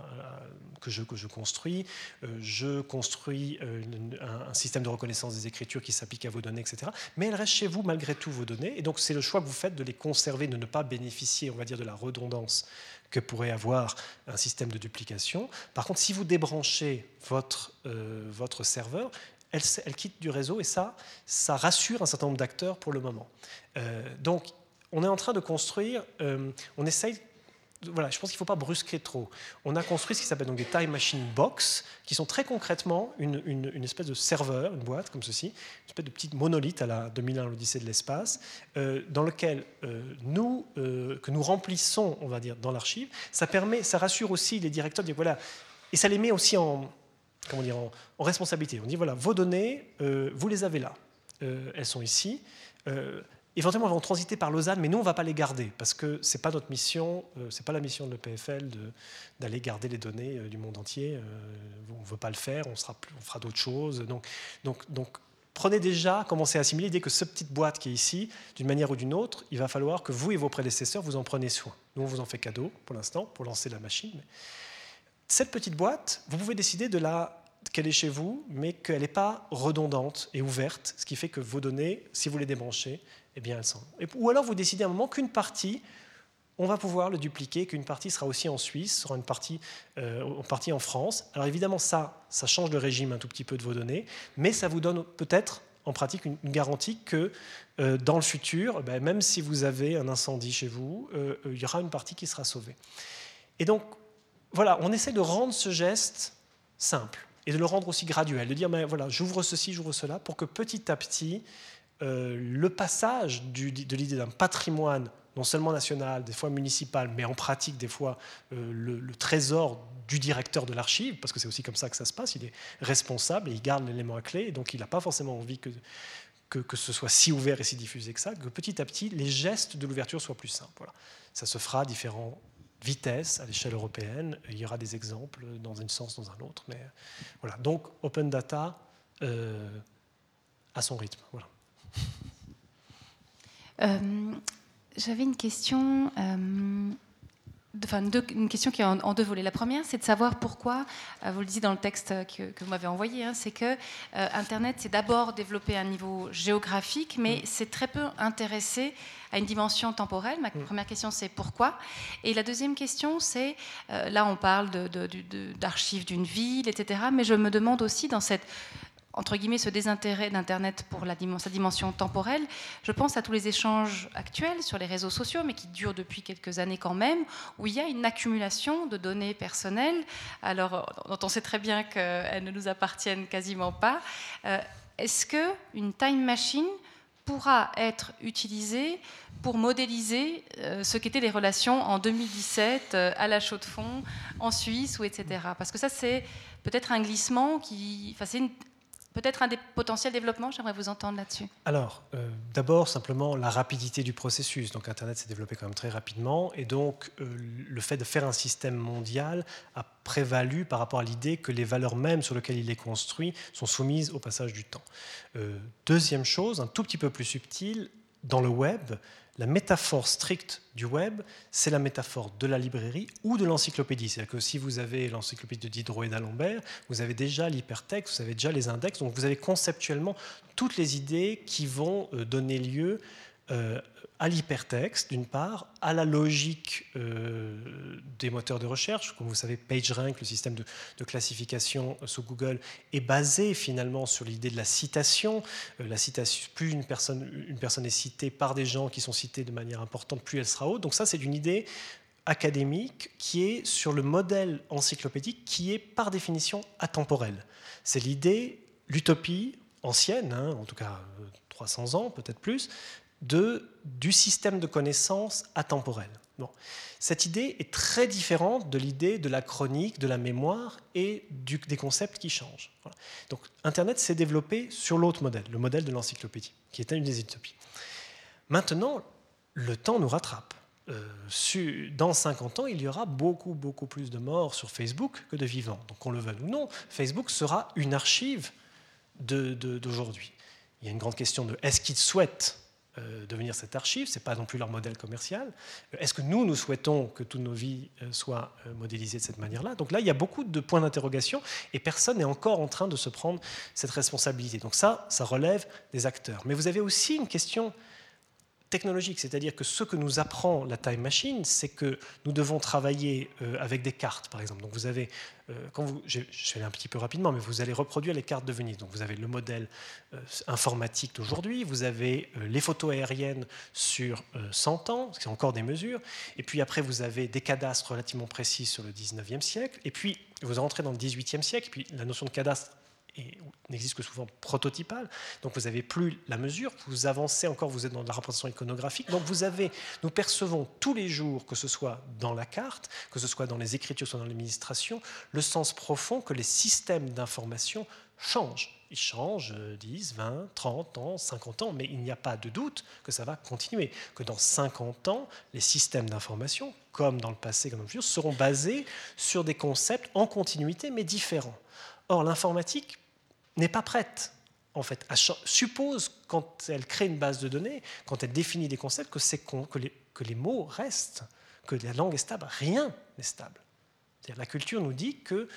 que, je, que je construis, euh, je construis euh, un, un système de reconnaissance des écritures qui s'applique à vos données, etc. Mais elles restent chez vous malgré tout vos données, et donc c'est le choix que vous faites de les conserver, de ne pas bénéficier, on va dire, de la redondance que pourrait avoir un système de duplication. Par contre, si vous débranchez votre, euh, votre serveur, elle, quitte du réseau et ça, ça rassure un certain nombre d'acteurs pour le moment. Euh, donc, on est en train de construire, euh, on essaye voilà, je pense qu'il ne faut pas brusquer trop. On a construit ce qui s'appelle des Time Machine Box, qui sont très concrètement une, espèce de serveur, une boîte comme ceci, une espèce de petite monolithe à la 2001 l'Odyssée de l'espace, euh, dans lequel euh, nous, euh, que nous remplissons, on va dire, dans l'archive. Ça permet, ça rassure aussi les directeurs de dire voilà, et ça les met aussi en, comment dire, en, responsabilité. On dit voilà, vos données, vous les avez là, elles sont ici éventuellement vont transiter par Lausanne, mais nous, on ne va pas les garder, parce que ce n'est pas notre mission, euh, ce n'est pas la mission de l'EPFL d'aller garder les données euh, du monde entier. Euh, on ne veut pas le faire, on, sera on fera d'autres choses. Donc, donc, donc, prenez déjà, commencez à assimiler l'idée que cette petite boîte qui est ici, d'une manière ou d'une autre, il va falloir que vous et vos prédécesseurs, vous en prenez soin. Nous, on vous en fait cadeau pour l'instant, pour lancer la machine. Cette petite boîte, vous pouvez décider de la qu'elle est chez vous, mais qu'elle n'est pas redondante et ouverte, ce qui fait que vos données, si vous les débranchez, eh. Ou alors vous décidez à un moment qu'une partie, on va pouvoir le dupliquer, qu'une partie sera aussi en Suisse, sera une partie, euh, en France. Alors évidemment, ça, ça change le régime un tout petit peu de vos données, mais ça vous donne peut-être en pratique une, garantie que euh, dans le futur, ben, même si vous avez un incendie chez vous, euh, il y aura une partie qui sera sauvée. Et donc, voilà, on essaie de rendre ce geste simple et de le rendre aussi graduel, de dire, ben, voilà, j'ouvre ceci, j'ouvre cela, pour que petit à petit, euh, le passage de l'idée d'un patrimoine, non seulement national, des fois municipal, mais en pratique, des fois, euh, le, trésor du directeur de l'archive, parce que c'est aussi comme ça que ça se passe, il est responsable et il garde l'élément à clé, et donc il n'a pas forcément envie que, que, que, ce soit si ouvert et si diffusé que ça, que petit à petit, les gestes de l'ouverture soient plus simples. Voilà. Ça se fera à différentes vitesses à l'échelle européenne, il y aura des exemples dans un sens, dans un autre, mais voilà. Donc, open data euh, à son rythme. Voilà. Euh, J'avais une question, euh, enfin deux, une question qui est en, en, deux volets. La première, c'est de savoir pourquoi, euh, vous le dites dans le texte que, que vous m'avez envoyé, hein, c'est que euh, Internet s'est d'abord développé à un niveau géographique, mais c'est très peu intéressé à une dimension temporelle. Ma première question, c'est pourquoi? Et la deuxième question, c'est, euh, là on parle d'archives d'une ville, etc., mais je me demande aussi dans cette entre guillemets, ce désintérêt d'Internet pour sa dimension temporelle, je pense à tous les échanges actuels sur les réseaux sociaux, mais qui durent depuis quelques années quand même, où il y a une accumulation de données personnelles, alors dont on sait très bien qu'elles ne nous appartiennent quasiment pas. Euh, Est-ce qu'une time machine pourra être utilisée pour modéliser euh, ce qu'étaient les relations en 2017 euh, à la chaux de fond, en Suisse, ou etc. Parce que ça, c'est peut-être un glissement qui... Enfin, peut-être un des potentiels J'aimerais vous entendre là-dessus. Alors, euh, d'abord, simplement la rapidité du processus. Donc, Internet s'est développé quand même très rapidement. Et donc, euh, le fait de faire un système mondial a prévalu par rapport à l'idée que les valeurs mêmes sur lesquelles il est construit sont soumises au passage du temps. Euh, deuxième chose, un tout petit peu plus subtil, dans le web, la métaphore stricte du web, c'est la métaphore de la librairie ou de l'encyclopédie. C'est-à-dire que si vous avez l'encyclopédie de Diderot et d'Alembert, vous avez déjà l'hypertexte, vous avez déjà les index, donc vous avez conceptuellement toutes les idées qui vont euh, donner lieu euh, à l'hypertexte, d'une part, à la logique euh, des moteurs de recherche. Comme vous savez, PageRank, le système de, classification sous Google, est basé finalement sur l'idée de la citation. Euh, la citation plus une personne, est citée par des gens qui sont cités de manière importante, plus elle sera haute. Donc ça, c'est une idée académique qui est sur le modèle encyclopédique qui est par définition atemporel. C'est l'idée, l'utopie ancienne, hein, en tout cas 300 ans, peut-être plus, de, du système de connaissances atemporel. Bon. Cette idée est très différente de l'idée de la chronique, de la mémoire et des concepts qui changent. Donc Internet s'est développé sur l'autre modèle, le modèle de l'encyclopédie, qui était une des utopies. Maintenant, le temps nous rattrape. Euh, dans 50 ans, il y aura beaucoup, beaucoup plus de morts sur Facebook que de vivants. Donc, qu'on le veuille ou non, Facebook sera une archive d'aujourd'hui. Il y a une grande question de est-ce qu'ils souhaitent devenir cette archive, ce n'est pas non plus leur modèle commercial. Euh, est-ce que nous, nous souhaitons que toutes nos vies euh, soient modélisées de cette manière-là? Donc là, il y a beaucoup de points d'interrogation et personne n'est encore en train de se prendre cette responsabilité. Donc ça, ça relève des acteurs. Mais vous avez aussi une question technologique, c'est-à-dire que ce que nous apprend la Time Machine, c'est que nous devons travailler euh, avec des cartes, par exemple. Donc vous avez, euh, quand vous, je, vais aller un petit peu rapidement, mais vous allez reproduire les cartes de Venise. Donc vous avez le modèle euh, informatique d'aujourd'hui, vous avez les photos aériennes sur 100 ans, c'est encore des mesures, et puis après vous avez des cadastres relativement précis sur le 19e siècle, et puis vous rentrez dans le 18e siècle, et puis la notion de cadastre n'existe que souvent prototypal. Donc vous n'avez plus la mesure, vous avancez encore, vous êtes dans la représentation iconographique. Donc vous avez, nous percevons tous les jours, que ce soit dans la carte, que ce soit dans les écritures, que ce soit dans l'administration, le sens profond que les systèmes d'information changent. Ils changent 10, 20, 30 ans, 50 ans, mais il n'y a pas de doute que ça va continuer, que dans 50 ans, les systèmes d'information, comme dans le passé, comme dans le futur, seront basés sur des concepts en continuité, mais différents. Or, l'informatique n'est pas prête, en fait, suppose, quand elle crée une base de données, quand elle définit des concepts, que, que, les, que les mots restent, que la langue est stable. Rien n'est stable. La culture nous dit que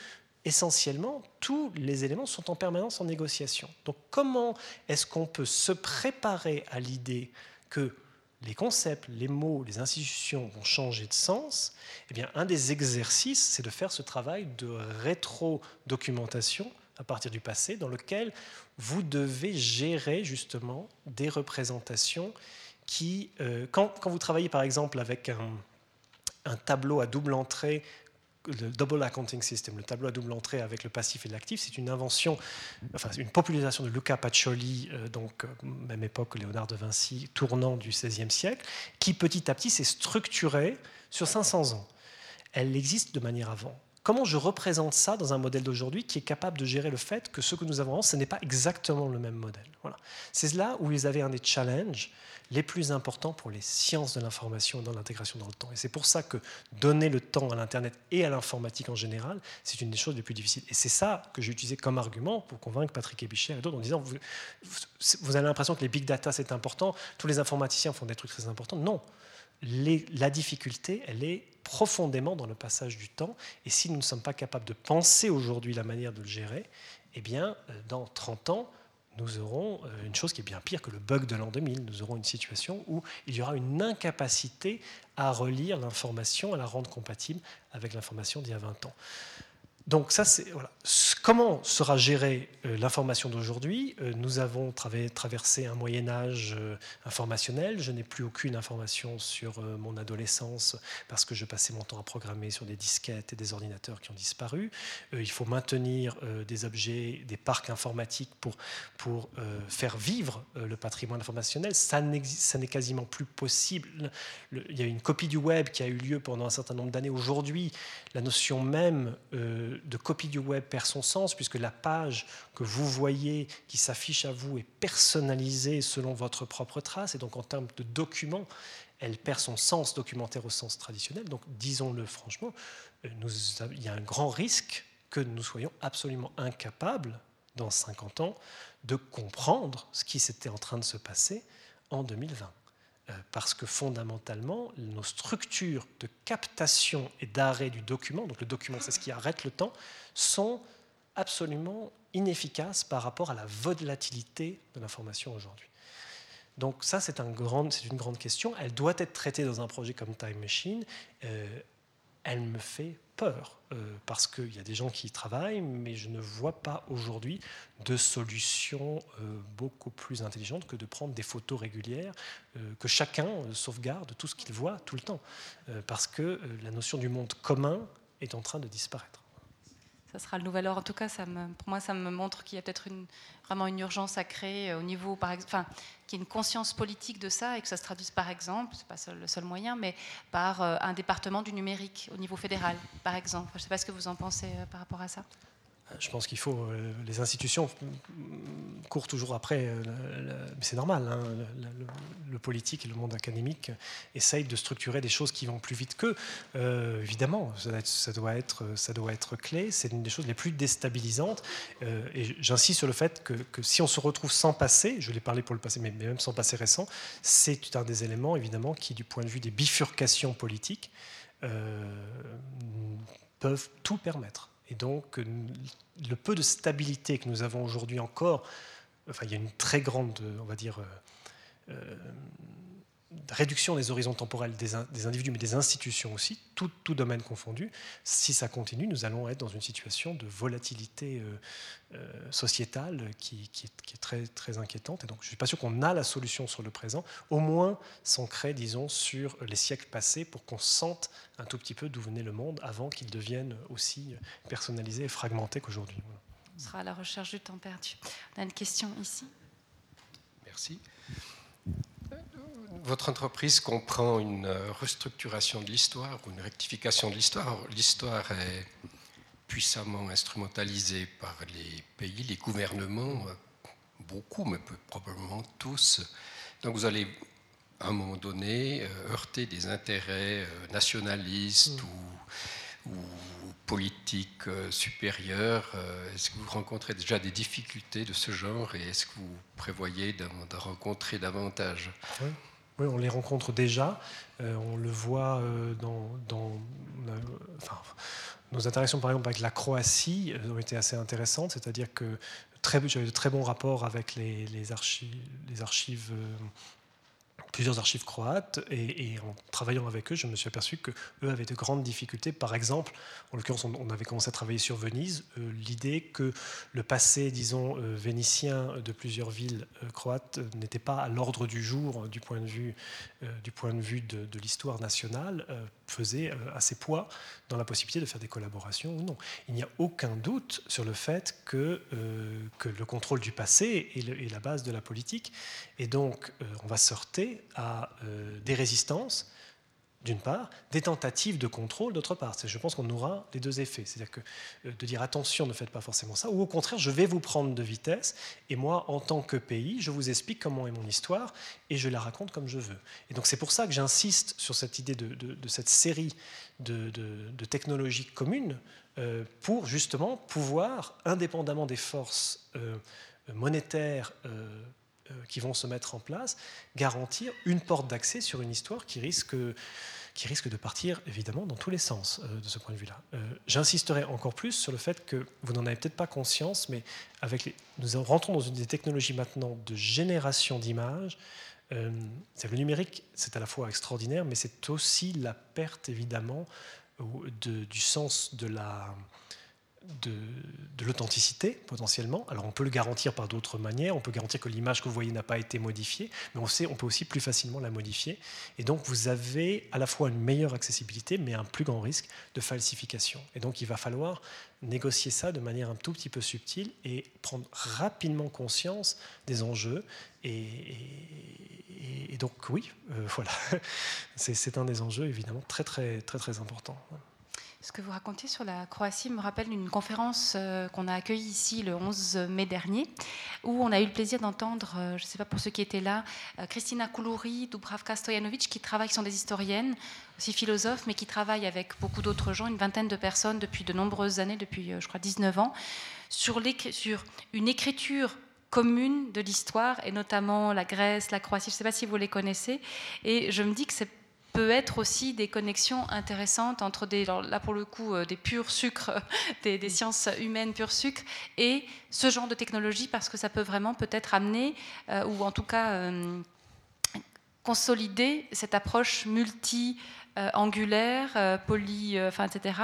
essentiellement, tous les éléments sont en permanence en négociation. Donc comment est-ce qu'on peut se préparer à l'idée que les concepts, les mots, les institutions vont changer de sens? Eh bien, un des exercices, c'est de faire ce travail de rétro-documentation à partir du passé, dans lequel vous devez gérer justement des représentations qui, euh, quand, vous travaillez par exemple avec un, tableau à double entrée, le Double Accounting System, le tableau à double entrée avec le passif et l'actif, c'est une invention, enfin une popularisation de Luca Pacioli, euh, donc euh, même époque que Léonard de Vinci, tournant du XVIe siècle, qui petit à petit s'est structurée sur 500 ans. Elle existe de manière avant. Comment je représente ça dans un modèle d'aujourd'hui qui est capable de gérer le fait que ce que nous avons, ce n'est pas exactement le même modèle voilà. C'est là où ils avaient un des challenges les plus importants pour les sciences de l'information et dans l'intégration dans le temps. Et c'est pour ça que donner le temps à l'Internet et à l'informatique en général, c'est une des choses les plus difficiles. Et c'est ça que j'ai utilisé comme argument pour convaincre Patrick Ebichet et d'autres en disant, vous avez l'impression que les big data c'est important, tous les informaticiens font des trucs très importants. Non, la difficulté, elle est profondément dans le passage du temps. Et si nous ne sommes pas capables de penser aujourd'hui la manière de le gérer, eh bien, euh, dans 30 ans, nous aurons euh, une chose qui est bien pire que le bug de l'an 2000. Nous aurons une situation où il y aura une incapacité à relire l'information, à la rendre compatible avec l'information d'il y a 20 ans. Donc ça, c'est voilà. Comment sera gérée euh, l'information d'aujourd'hui? Euh, Nous avons traversé un Moyen Âge euh, informationnel. Je n'ai plus aucune information sur mon adolescence parce que je passais mon temps à programmer sur des disquettes et des ordinateurs qui ont disparu. Il faut maintenir des objets, des parcs informatiques pour, pour faire vivre le patrimoine informationnel. Ça n'est quasiment plus possible. Il y a une copie du web qui a eu lieu pendant un certain nombre d'années. Aujourd'hui, la notion même de copie du web perd son sens puisque la page que vous voyez qui s'affiche à vous est personnalisée selon votre propre trace et donc en termes de document, elle perd son sens documentaire au sens traditionnel. Donc disons-le franchement, euh, il y a un grand risque que nous soyons absolument incapables dans 50 ans de comprendre ce qui s'était en train de se passer en 2020. Euh, parce que fondamentalement, nos structures de captation et d'arrêt du document, donc le document c'est ce qui arrête le temps, sont absolument inefficaces par rapport à la volatilité de l'information aujourd'hui. Donc ça, c'est une grande question. Elle doit être traitée dans un projet comme Time Machine. Euh, elle me fait peur, euh, parce qu'il y a des gens qui y travaillent, mais je ne vois pas aujourd'hui de solution euh, beaucoup plus intelligente que de prendre des photos régulières, que chacun sauvegarde tout ce qu'il voit tout le temps, parce que la notion du monde commun est en train de disparaître ça sera le nouvel ordre. En tout cas, ça me, pour moi, ça me montre qu'il y a peut-être une, vraiment une urgence à créer au niveau, par exemple, enfin, qu'il y ait une conscience politique de ça et que ça se traduise, par exemple, c'est pas le seul moyen, mais par euh, un département du numérique au niveau fédéral, par exemple. Je ne sais pas ce que vous en pensez euh, par rapport à ça. Je pense qu'il faut. Euh, les institutions courent toujours après. Euh, mais c'est normal. Hein, le, politique et le monde académique essayent de structurer des choses qui vont plus vite qu'eux. Euh, évidemment, ça, doit être, ça doit être clé. C'est une des choses les plus déstabilisantes. et j'insiste sur le fait que, si on se retrouve sans passé, je l'ai parlé pour le passé, mais même sans passé récent, c'est un des éléments, évidemment, qui, du point de vue des bifurcations politiques, peuvent tout permettre. Et donc, le peu de stabilité que nous avons aujourd'hui encore, enfin, il y a une très grande, on va dire, euh, euh, réduction des horizons temporels des, individus, mais des institutions aussi, tout, domaine confondu, si ça continue, nous allons être dans une situation de volatilité euh, euh, sociétale qui, est, très, très inquiétante. Et donc, je ne suis pas sûr qu'on a la solution sur le présent, au moins s'ancrer, disons, sur les siècles passés pour qu'on sente un tout petit peu d'où venait le monde avant qu'il devienne aussi personnalisé et fragmenté qu'aujourd'hui. On sera à la recherche du temps perdu. On a une question ici. Merci votre entreprise comprend une euh, restructuration de l'histoire ou une rectification de l'histoire. L'histoire est puissamment instrumentalisée par les pays, les gouvernements, euh, beaucoup, mais probablement tous. Donc vous allez, à un moment donné, euh, heurter des intérêts nationalistes mm. ou, politiques supérieurs. Est-ce que vous rencontrez déjà des difficultés de ce genre et est-ce que vous prévoyez d'en rencontrer davantage? Oui, on les rencontre déjà. Euh, on le voit euh, dans, nos interactions, par exemple, avec la Croatie ont été assez intéressantes. C'est-à-dire que j'avais de très bons rapports avec les, archives, euh, plusieurs archives croates et, en travaillant avec eux, je me suis aperçu que eux avaient de grandes difficultés. Par exemple, en l'occurrence, on, avait commencé à travailler sur Venise, euh, l'idée que le passé, disons, euh, vénitien de plusieurs villes euh, croates n'était pas à l'ordre du jour du point de vue, du point de, vue de l'histoire nationale, faisait assez poids dans la possibilité de faire des collaborations ou non. Il n'y a aucun doute sur le fait que, que le contrôle du passé est, la base de la politique, et donc on va sortir à euh, des résistances, d'une part, des tentatives de contrôle, d'autre part. Je pense qu'on aura les deux effets. C'est-à-dire que euh, de dire attention, ne faites pas forcément ça, ou au contraire, je vais vous prendre de vitesse, et moi, en tant que pays, je vous explique comment est mon histoire, et je la raconte comme je veux. Et donc c'est pour ça que j'insiste sur cette idée de, cette série de, technologies communes, euh, pour justement pouvoir, indépendamment des forces monétaires, euh, qui vont se mettre en place, garantir une porte d'accès sur une histoire qui risque, qui risque de partir évidemment dans tous les sens euh, de ce point de vue-là. Euh, j'insisterai encore plus sur le fait que vous n'en avez peut-être pas conscience, mais avec nous rentrons dans une des technologies maintenant de génération d'images. le numérique, c'est à la fois extraordinaire, mais c'est aussi la perte évidemment de, du sens de la, de, l'authenticité potentiellement. Alors on peut le garantir par d'autres manières, on peut garantir que l'image que vous voyez n'a pas été modifiée, mais on, sait, on peut aussi plus facilement la modifier. Et donc vous avez à la fois une meilleure accessibilité, mais un plus grand risque de falsification. Et donc il va falloir négocier ça de manière un tout petit peu subtile et prendre rapidement conscience des enjeux. Et, donc oui, euh, voilà, c'est un des enjeux évidemment très très très très importants. Ce que vous racontez sur la Croatie me rappelle une conférence euh, qu'on a accueillie ici le 11 mai dernier, où on a eu le plaisir d'entendre, euh, je ne sais pas pour ceux qui étaient là, euh, Kristina Koulouri, Dubravka Stojanovic, qui travaillent, qui sont des historiennes, aussi philosophes, mais qui travaillent avec beaucoup d'autres gens, une vingtaine de personnes depuis de nombreuses années, depuis je crois 19 ans, sur, sur une écriture commune de l'histoire, et notamment la Grèce, la Croatie, je ne sais pas si vous les connaissez, et je me dis que c'est peut être aussi des connexions intéressantes entre des, là pour le coup, euh, des purs sucres, des, sciences humaines purs sucres, et ce genre de technologie, parce que ça peut vraiment peut-être amener, euh, ou en tout cas euh, consolider cette approche multi angulaire, poly, enfin, etc.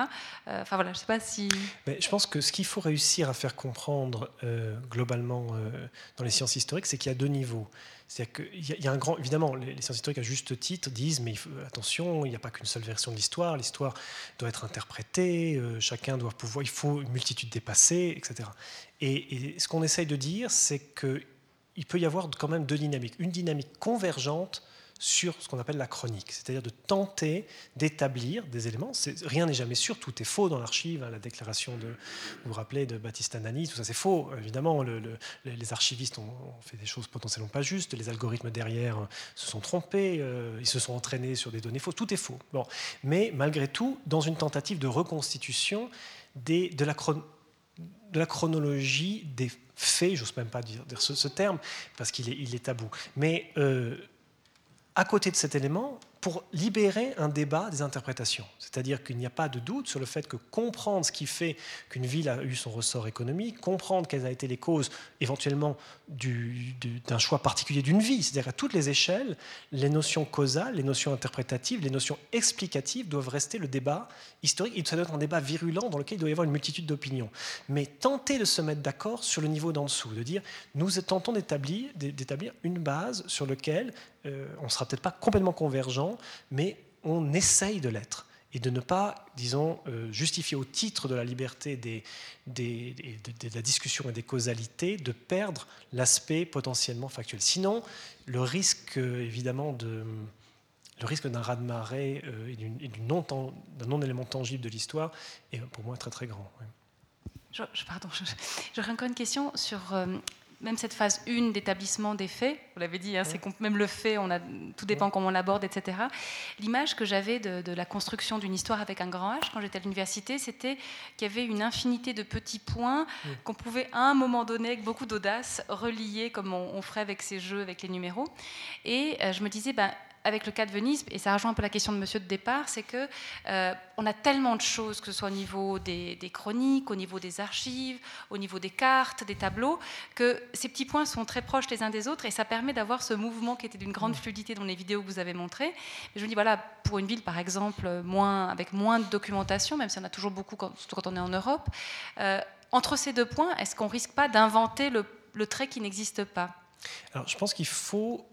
Enfin voilà, je sais pas si. Mais je pense que ce qu'il faut réussir à faire comprendre globalement dans les sciences historiques, c'est qu'il y a deux niveaux. C'est-à-dire qu'il y, a un grand. Évidemment, les, sciences historiques, à juste titre, disent mais attention, il n'y a pas qu'une seule version de l'histoire. L'histoire doit être interprétée, chacun doit pouvoir. Il faut une multitude dépassée, etc. Et, et ce qu'on essaye de dire, c'est qu'il peut y avoir quand même deux dynamiques. Une dynamique convergente sur ce qu'on appelle la chronique, c'est-à-dire de tenter d'établir des éléments. Rien n'est jamais sûr, tout est faux dans l'archive. Hein, la déclaration de, vous vous rappelez, de Baptiste Anani, tout ça c'est faux. Évidemment, les archivistes ont, fait des choses potentiellement pas justes, les algorithmes derrière euh, se sont trompés, euh, ils se sont entraînés sur des données fausses, tout est faux. Bon. Mais malgré tout, dans une tentative de reconstitution de, la chronologie des faits, j'ose même pas dire, ce, terme, parce qu'il est, il est tabou, mais euh, à côté de cet élément, pour libérer un débat des interprétations. C'est-à-dire qu'il n'y a pas de doute sur le fait que comprendre ce qui fait qu'une ville a eu son ressort économique, comprendre quelles ont été les causes éventuellement d'un choix particulier d'une vie, c'est-à-dire à toutes les échelles, les notions causales, les notions interprétatives, les notions explicatives doivent rester le débat historique. Et ça doit être un débat virulent dans lequel il doit y avoir une multitude d'opinions. Mais tenter de se mettre d'accord sur le niveau d'en dessous, de dire nous tentons d'établir une base sur laquelle euh, on ne sera peut-être pas complètement convergent, mais on essaye de l'être et de ne pas, disons, euh, justifier au titre de la liberté de, la discussion et des causalités, de perdre l'aspect potentiellement factuel. Sinon, le risque, évidemment, de, le risque d'un raz-de-marée euh, et d'un non-élément tangible de l'histoire est pour moi très très grand. Je, pardon, j'aurais encore une question sur même cette phase 1 d'établissement des faits, vous l'avez dit, hein, c'est même le fait, on a, tout dépend comment on l'aborde, etc. L'image que j'avais de, la construction d'une histoire avec un grand H quand j'étais à l'université, c'était qu'il y avait une infinité de petits points qu'on pouvait à un moment donné, avec beaucoup d'audace, relier comme on, ferait avec ces jeux, avec les numéros. Et euh, je me disais, ben, avec le cas de Venise, et ça rejoint un peu la question de monsieur de départ, c'est que euh, on a tellement de choses, que ce soit au niveau des, chroniques, au niveau des archives, au niveau des cartes, des tableaux, que ces petits points sont très proches les uns des autres et ça permet d'avoir ce mouvement qui était d'une grande fluidité dans les vidéos que vous avez montrées. je me dis, voilà, pour une ville, par exemple, moins, avec moins de documentation, même si on a toujours beaucoup, quand, surtout quand on est en Europe, euh, entre ces deux points, est-ce qu'on risque pas d'inventer le, le trait qui n'existe pas? Alors, je pense qu'il faut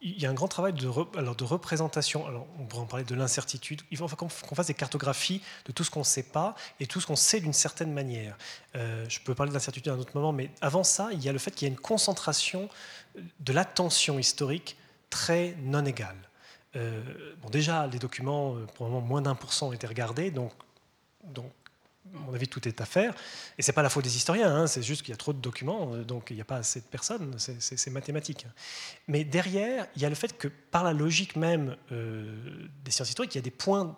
il y a un grand travail de, représentation. Alors, on pourrait en parler de l'incertitude. Il faut qu'on fasse des cartographies de tout ce qu'on ne sait pas et tout ce qu'on sait d'une certaine manière. Euh, je peux parler de l'incertitude à un autre moment, mais avant ça, il y a le fait qu'il y a une concentration de l'attention historique très non égale. Euh, bon, déjà, les documents, euh, probablement moins d'un pour cent ont été regardés, donc, mon avis, tout est à faire. Et ce n'est pas la faute des historiens, hein, c'est juste qu'il y a trop de documents, euh, donc il n'y a pas assez de personnes, c'est mathématique. Mais derrière, il y a le fait que par la logique même euh, des sciences historiques, il y a des points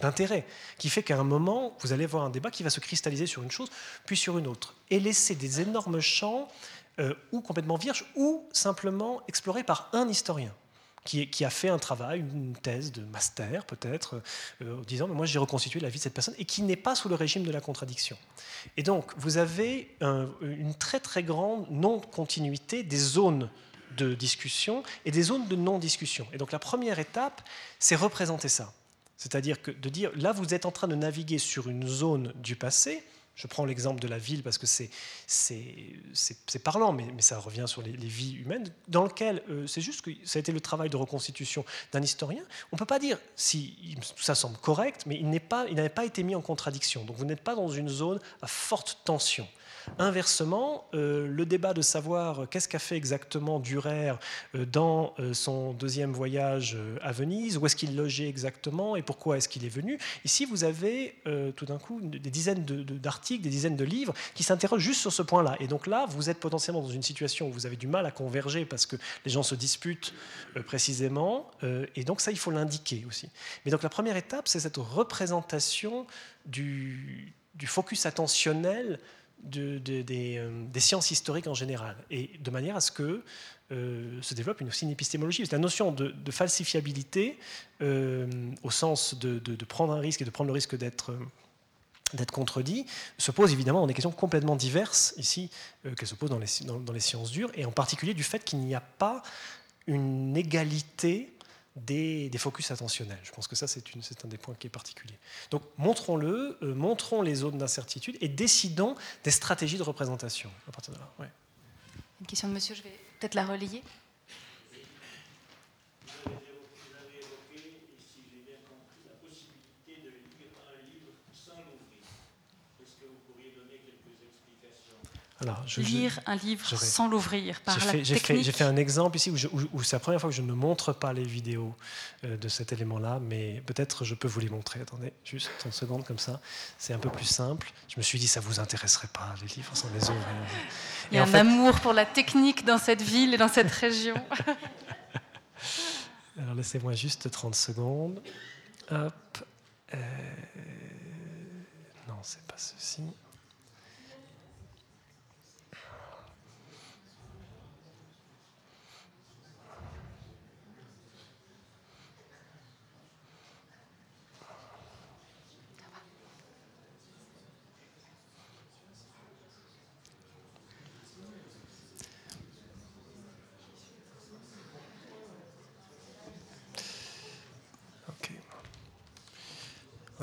d'intérêt qui fait qu'à un moment, vous allez avoir un débat qui va se cristalliser sur une chose, puis sur une autre, et laisser des énormes champs euh, ou complètement vierges, ou simplement explorés par un historien qui, a fait un travail, une thèse de master peut-être, euh, en disant moi j'ai reconstitué la vie de cette personne, et qui n'est pas sous le régime de la contradiction. Et donc vous avez une très très grande non-continuité des zones de discussion et des zones de non-discussion. Et donc la première étape, c'est représenter ça. C'est-à-dire que de dire, là vous êtes en train de naviguer sur une zone du passé, je prends l'exemple de la ville parce que c'est parlant, mais, mais, ça revient sur les, vies humaines, dans lequel euh, c'est juste que ça a été le travail de reconstitution d'un historien. On ne peut pas dire si ça semble correct, mais il n'avait pas, pas été mis en contradiction. Donc vous n'êtes pas dans une zone à forte tension. Inversement, euh, le débat de savoir qu'est-ce qu'a fait exactement Durer euh, dans euh, son deuxième voyage à Venise, où est-ce qu'il logeait exactement et pourquoi est-ce qu'il est venu, ici vous avez tout d'un coup des dizaines d'articles, des dizaines de livres qui s'interrogent juste sur ce point-là. Et donc là, vous êtes potentiellement dans une situation où vous avez du mal à converger parce que les gens se disputent précisément, et donc ça, il faut l'indiquer aussi. Mais donc la première étape, c'est cette représentation du, du focus attentionnel euh, des, sciences historiques en général, et de manière à ce que euh, se développe une, aussi une épistémologie. La notion de, falsifiabilité, euh, au sens de, prendre un risque et de prendre le risque d'être contredit, se pose évidemment dans des questions complètement diverses ici, qu'elles se posent dans, les, sciences dures, et en particulier du fait qu'il n'y a pas une égalité des, focus attentionnels. Je pense que ça, c'est un des points qui est particulier. Donc, montrons-le, euh, montrons les zones d'incertitude et décidons des stratégies de représentation à partir de là. Une question de monsieur, je vais peut-être la relayer. Je, lire un livre sans l'ouvrir par la fait, technique. J'ai fait, un exemple ici où, c'est la première fois que je ne montre pas les vidéos euh, de cet élément-là, mais peut-être je peux vous les montrer. Attendez, juste 30 secondes comme ça. C'est un peu plus simple. Je me suis dit, ça vous intéresserait pas, les livres sans les ouvrir. Il y a un amour pour la technique dans cette ville et dans cette région. Alors laissez-moi juste 30 secondes. Hop. Euh... Non, c'est pas ceci.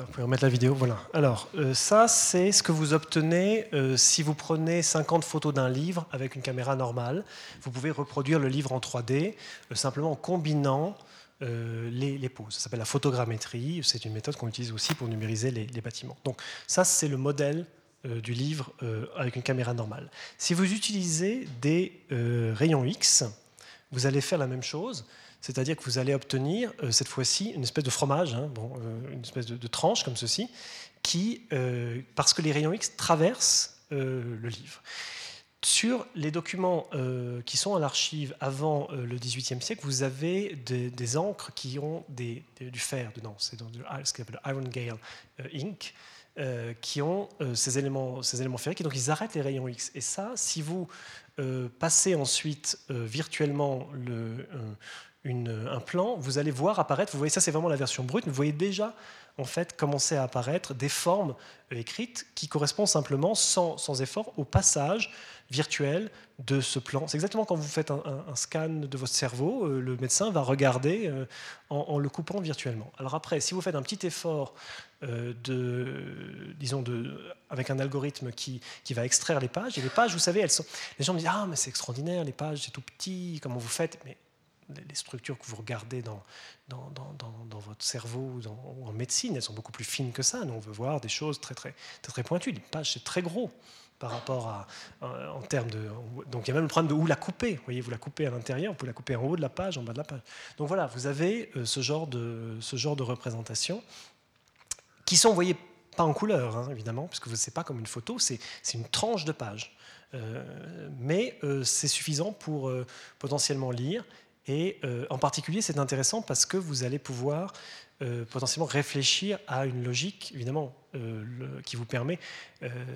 Vous pouvez remettre la vidéo. Voilà. Alors, euh, ça, c'est ce que vous obtenez euh, si vous prenez 50 photos d'un livre avec une caméra normale. Vous pouvez reproduire le livre en 3D euh, simplement en combinant les, poses. Ça s'appelle la photogrammétrie. C'est une méthode qu'on utilise aussi pour numériser les, les bâtiments. Donc, ça, c'est le modèle du livre avec une caméra normale. Si vous utilisez des rayons X, vous allez faire la même chose. C'est-à-dire que vous allez obtenir euh, cette fois-ci une espèce de fromage, hein, euh, une espèce de, tranche comme ceci, qui, euh, parce que les rayons X traversent le livre. Sur les documents qui sont à l'archive avant le XVIIIe siècle, vous avez des, encres qui ont du fer dedans. C'est ce qu'on appelle le Iron Gale Ink. qui ont ces, éléments, ces éléments ferriques, et donc ils arrêtent les rayons X. Et ça, si vous passez ensuite virtuellement le, un plan, vous allez voir apparaître, vous voyez ça c'est vraiment la version brute, vous voyez déjà en fait commencer à apparaître des formes euh, écrites qui correspondent simplement sans, effort au passage virtuel de ce plan. C'est exactement quand vous faites un, scan de votre cerveau, euh, le médecin va regarder euh, en, le coupant virtuellement. Alors après, si vous faites un petit effort de, disons de, avec un algorithme qui, qui, va extraire les pages, et les pages, vous savez, elles sont, les gens me disent ah mais c'est extraordinaire, les pages c'est tout petit, comment vous faites? Mais les structures que vous regardez dans, dans, dans, votre cerveau ou, en médecine, elles sont beaucoup plus fines que ça. Nous, on veut voir des choses très, très, très, pointues. Une page, c'est très gros par rapport à, euh, en termes de... Donc il y a même le problème de où la couper. Vous voyez, vous la coupez à l'intérieur, vous pouvez la couper en haut de la page, en bas de la page. Donc voilà, vous avez euh, ce, genre de, ce genre de représentation qui sont, vous voyez, pas en couleur, hein, évidemment, parce que ce n'est pas comme une photo, c'est une tranche de page. Euh, mais c'est suffisant pour potentiellement lire et euh, en particulier, c'est intéressant parce que vous allez pouvoir euh, potentiellement réfléchir à une logique, évidemment, euh, qui vous permet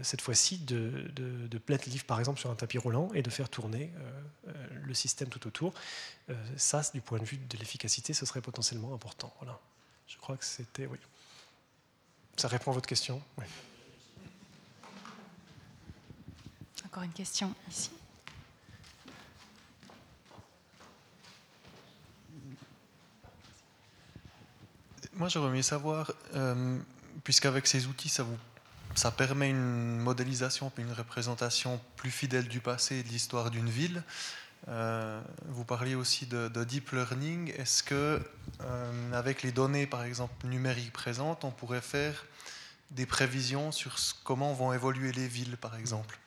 cette fois-ci de, de, de le livre, par exemple, sur un tapis roulant et de faire tourner le système tout autour. ça, du point de vue de l'efficacité, ce serait potentiellement important. Voilà. Je crois que c'était... Oui. Ça répond à votre question? Encore une question ici. Moi, j'aurais aimé savoir, euh, puisqu'avec ces outils, ça, vous, ça permet une modélisation, une représentation plus fidèle du passé et de l'histoire d'une ville. Euh, vous parliez aussi de, deep learning. Est-ce que, euh, avec les données, par exemple, numériques présentes, on pourrait faire des prévisions sur comment vont évoluer les villes, par exemple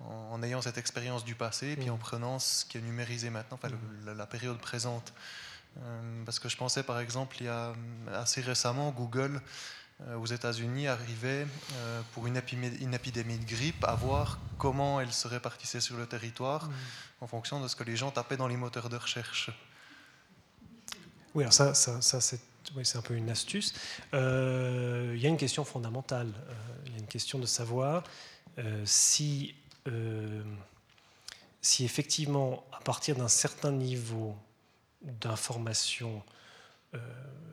en, ayant cette expérience du passé, et puis en prenant ce qui est numérisé maintenant, enfin, la période présente? Parce que je pensais par exemple, il y a euh, assez récemment, Google euh, aux États-Unis arrivait pour une épidémie, de grippe à voir comment elle se répartissait sur le territoire mm. en fonction de ce que les gens tapaient dans les moteurs de recherche. Oui, alors ça, ça, ça c'est un peu une astuce. il y a une question fondamentale. il y a une question de savoir si, si effectivement, à partir d'un certain niveau d'informations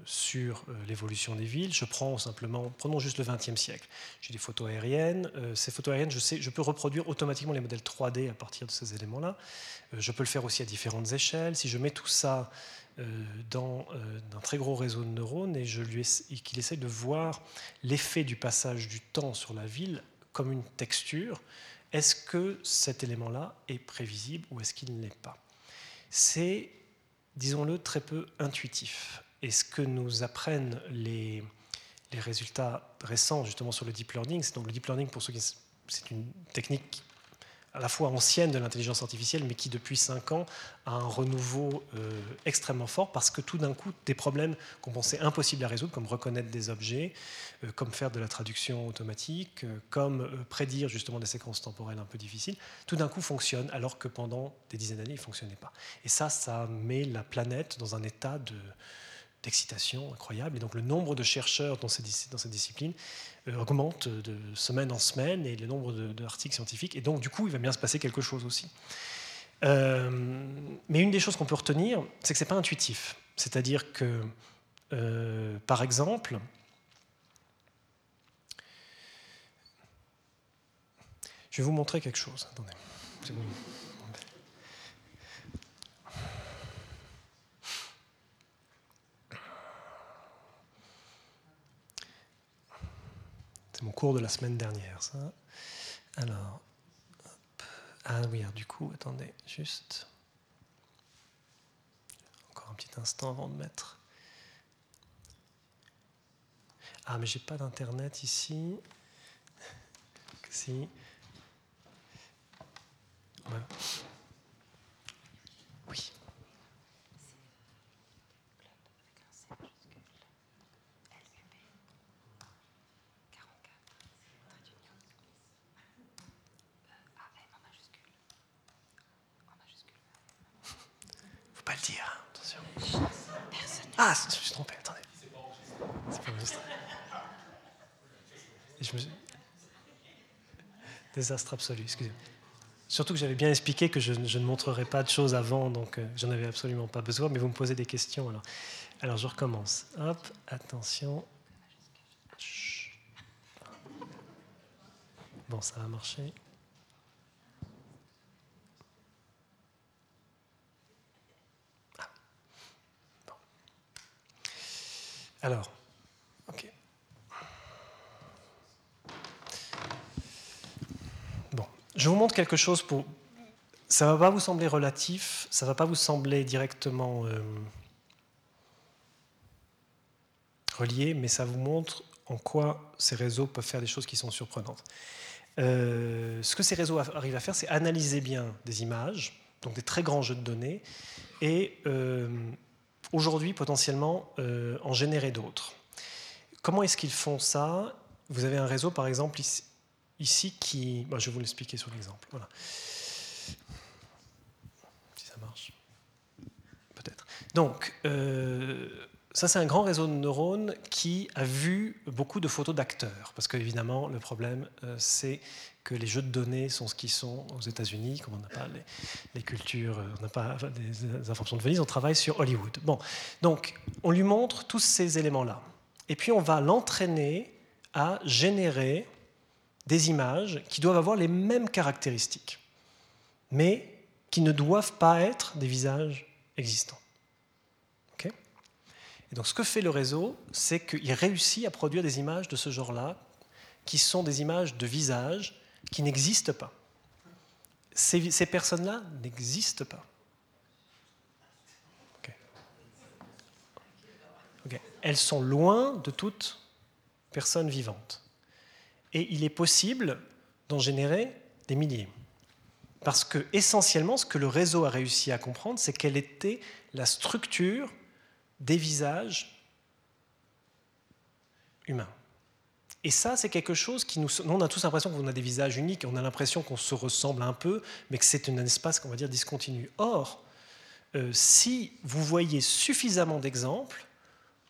sur l'évolution des villes. Je prends simplement, prenons juste le XXe siècle. J'ai des photos aériennes. ces photos aériennes, je, sais, je peux reproduire automatiquement les modèles 3D à partir de ces éléments-là. je peux le faire aussi à différentes échelles. Si je mets tout ça dans un très gros réseau de neurones et, et qu'il essaie de voir l'effet du passage du temps sur la ville comme une texture, est-ce que cet élément-là est prévisible ou est-ce qu'il ne l'est pas? C'est, disons-le, très peu intuitif. Et ce que nous apprennent les, les résultats récents justement sur le deep learning, c'est donc le deep learning pour ceux qui c'est une technique à la fois ancienne de l'intelligence artificielle, mais qui depuis cinq ans a un renouveau euh, extrêmement fort parce que tout d'un coup, des problèmes qu'on pensait impossibles à résoudre, comme reconnaître des objets, euh, comme faire de la traduction automatique, euh, comme prédire justement des séquences temporelles un peu difficiles, tout d'un coup fonctionnent alors que pendant des dizaines d'années, ils ne fonctionnaient pas. Et ça, ça met la planète dans un état de, d'excitation incroyable. Et donc le nombre de chercheurs dans cette, dans cette discipline euh, augmente de semaine en semaine et le nombre d'articles scientifiques. Et donc du coup, il va bien se passer quelque chose aussi. Euh, mais une des choses qu'on peut retenir, c'est que ce n'est pas intuitif. C'est-à-dire que, euh, par exemple, je vais vous montrer quelque chose. Attendez. Mon cours de la semaine dernière, ça. Alors, ah oui, du coup, attendez, juste. Encore un petit instant avant de mettre. Ah, mais j'ai pas d'internet ici. Si. Ah, je me suis trompé, attendez. C'est pas juste. je me Désastre absolu, excusez-moi. Surtout que j'avais bien expliqué que je, ne montrerai pas de choses avant, donc euh, j'en avais absolument pas besoin, mais vous me posez des questions alors. Alors je recommence. Hop, attention. Bon, ça va marcher. Alors, ok. Bon, je vous montre quelque chose pour. Ça ne va pas vous sembler relatif, ça ne va pas vous sembler directement euh, relié, mais ça vous montre en quoi ces réseaux peuvent faire des choses qui sont surprenantes. Euh, ce que ces réseaux arrivent à faire, c'est analyser bien des images, donc des très grands jeux de données, et euh, aujourd'hui potentiellement euh, en générer d'autres. Comment est-ce qu'ils font ça? Vous avez un réseau, par exemple, ici, qui... je vais vous l'expliquer sur l'exemple. Voilà. Si ça marche. Peut-être. Donc, euh, ça, c'est un grand réseau de neurones qui a vu beaucoup de photos d'acteurs. Parce qu'évidemment, le problème, euh, c'est que les jeux de données sont ce qu'ils sont aux États-Unis, comme on n'a pas les, cultures, euh, on n'a pas des informations de Venise, on travaille sur Hollywood. Bon, donc, on lui montre tous ces éléments-là. Et puis, on va l'entraîner à générer des images qui doivent avoir les mêmes caractéristiques, mais qui ne doivent pas être des visages existants donc ce que fait le réseau, c'est qu'il réussit à produire des images de ce genre-là, qui sont des images de visages qui n'existent pas. Ces, personnes-là n'existent pas. Elles sont loin de toute personne vivante. Et il est possible d'en générer des milliers. Parce que essentiellement, ce que le réseau a réussi à comprendre, c'est quelle était la structure des visages humains. Et ça, c'est quelque chose qui nous... on a tous l'impression qu'on a des visages uniques, on a l'impression qu'on se ressemble un peu, mais que c'est un espace qu'on va dire discontinu. Or, euh, si vous voyez suffisamment d'exemples,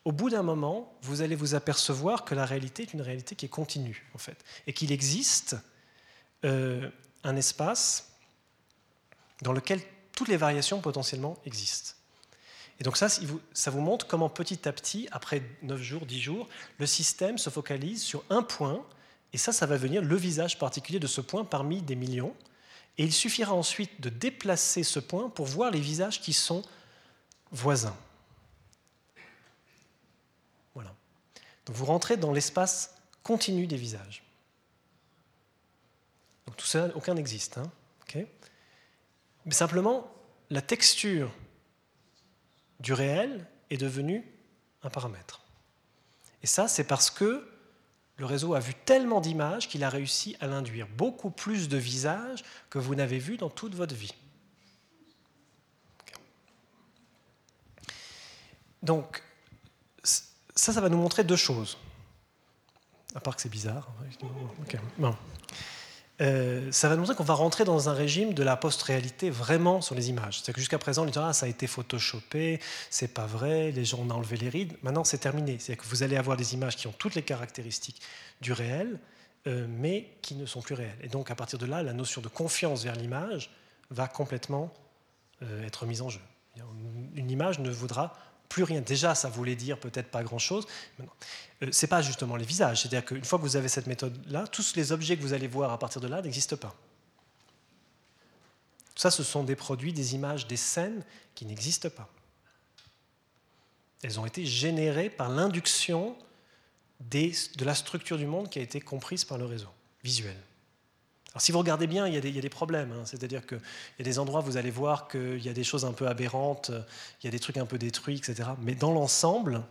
au bout d'un moment, vous allez vous apercevoir que la réalité est une réalité qui est continue, en fait, et qu'il existe euh, un espace dans lequel toutes les variations potentiellement existent. Et donc ça, ça vous montre comment petit à petit, après 9 jours, 10 jours, le système se focalise sur un point, et ça, ça va venir le visage particulier de ce point parmi des millions. Et il suffira ensuite de déplacer ce point pour voir les visages qui sont voisins. Voilà. Donc vous rentrez dans l'espace continu des visages. Donc tout ça, aucun n'existe. Hein Mais simplement, la texture du réel est devenue un paramètre. Et ça, c'est parce que le réseau a vu tellement d'images qu'il a réussi à l'induire beaucoup plus de visages que vous n'avez vu dans toute votre vie. Donc, ça, ça va nous montrer deux choses. À part que c'est bizarre. Bon. Euh, ça va nous montrer qu'on va rentrer dans un régime de la post-réalité vraiment sur les images. C'est-à-dire que jusqu'à présent, on dit ah, ça a été photoshopé, c'est pas vrai, les gens ont enlevé les rides. Maintenant, c'est terminé. C'est-à-dire que vous allez avoir des images qui ont toutes les caractéristiques du réel, euh, mais qui ne sont plus réelles. Et donc, à partir de là, la notion de confiance vers l'image va complètement euh, être mise en jeu. Une image ne vaudra plus rien. Déjà, ça voulait dire peut-être pas grand-chose. Euh, Ce n'est pas justement les visages. C'est-à-dire qu'une fois que vous avez cette méthode-là, tous les objets que vous allez voir à partir de là n'existent pas. Ça, ce sont des produits, des images, des scènes qui n'existent pas. Elles ont été générées par l'induction de la structure du monde qui a été comprise par le réseau visuel. Alors, si vous regardez bien, il y a des, problèmes. Hein. C'est-à-dire qu'il y a des endroits où vous allez voir qu'il y a des choses un peu aberrantes, il y a des trucs un peu détruits, etc. Mais dans l'ensemble,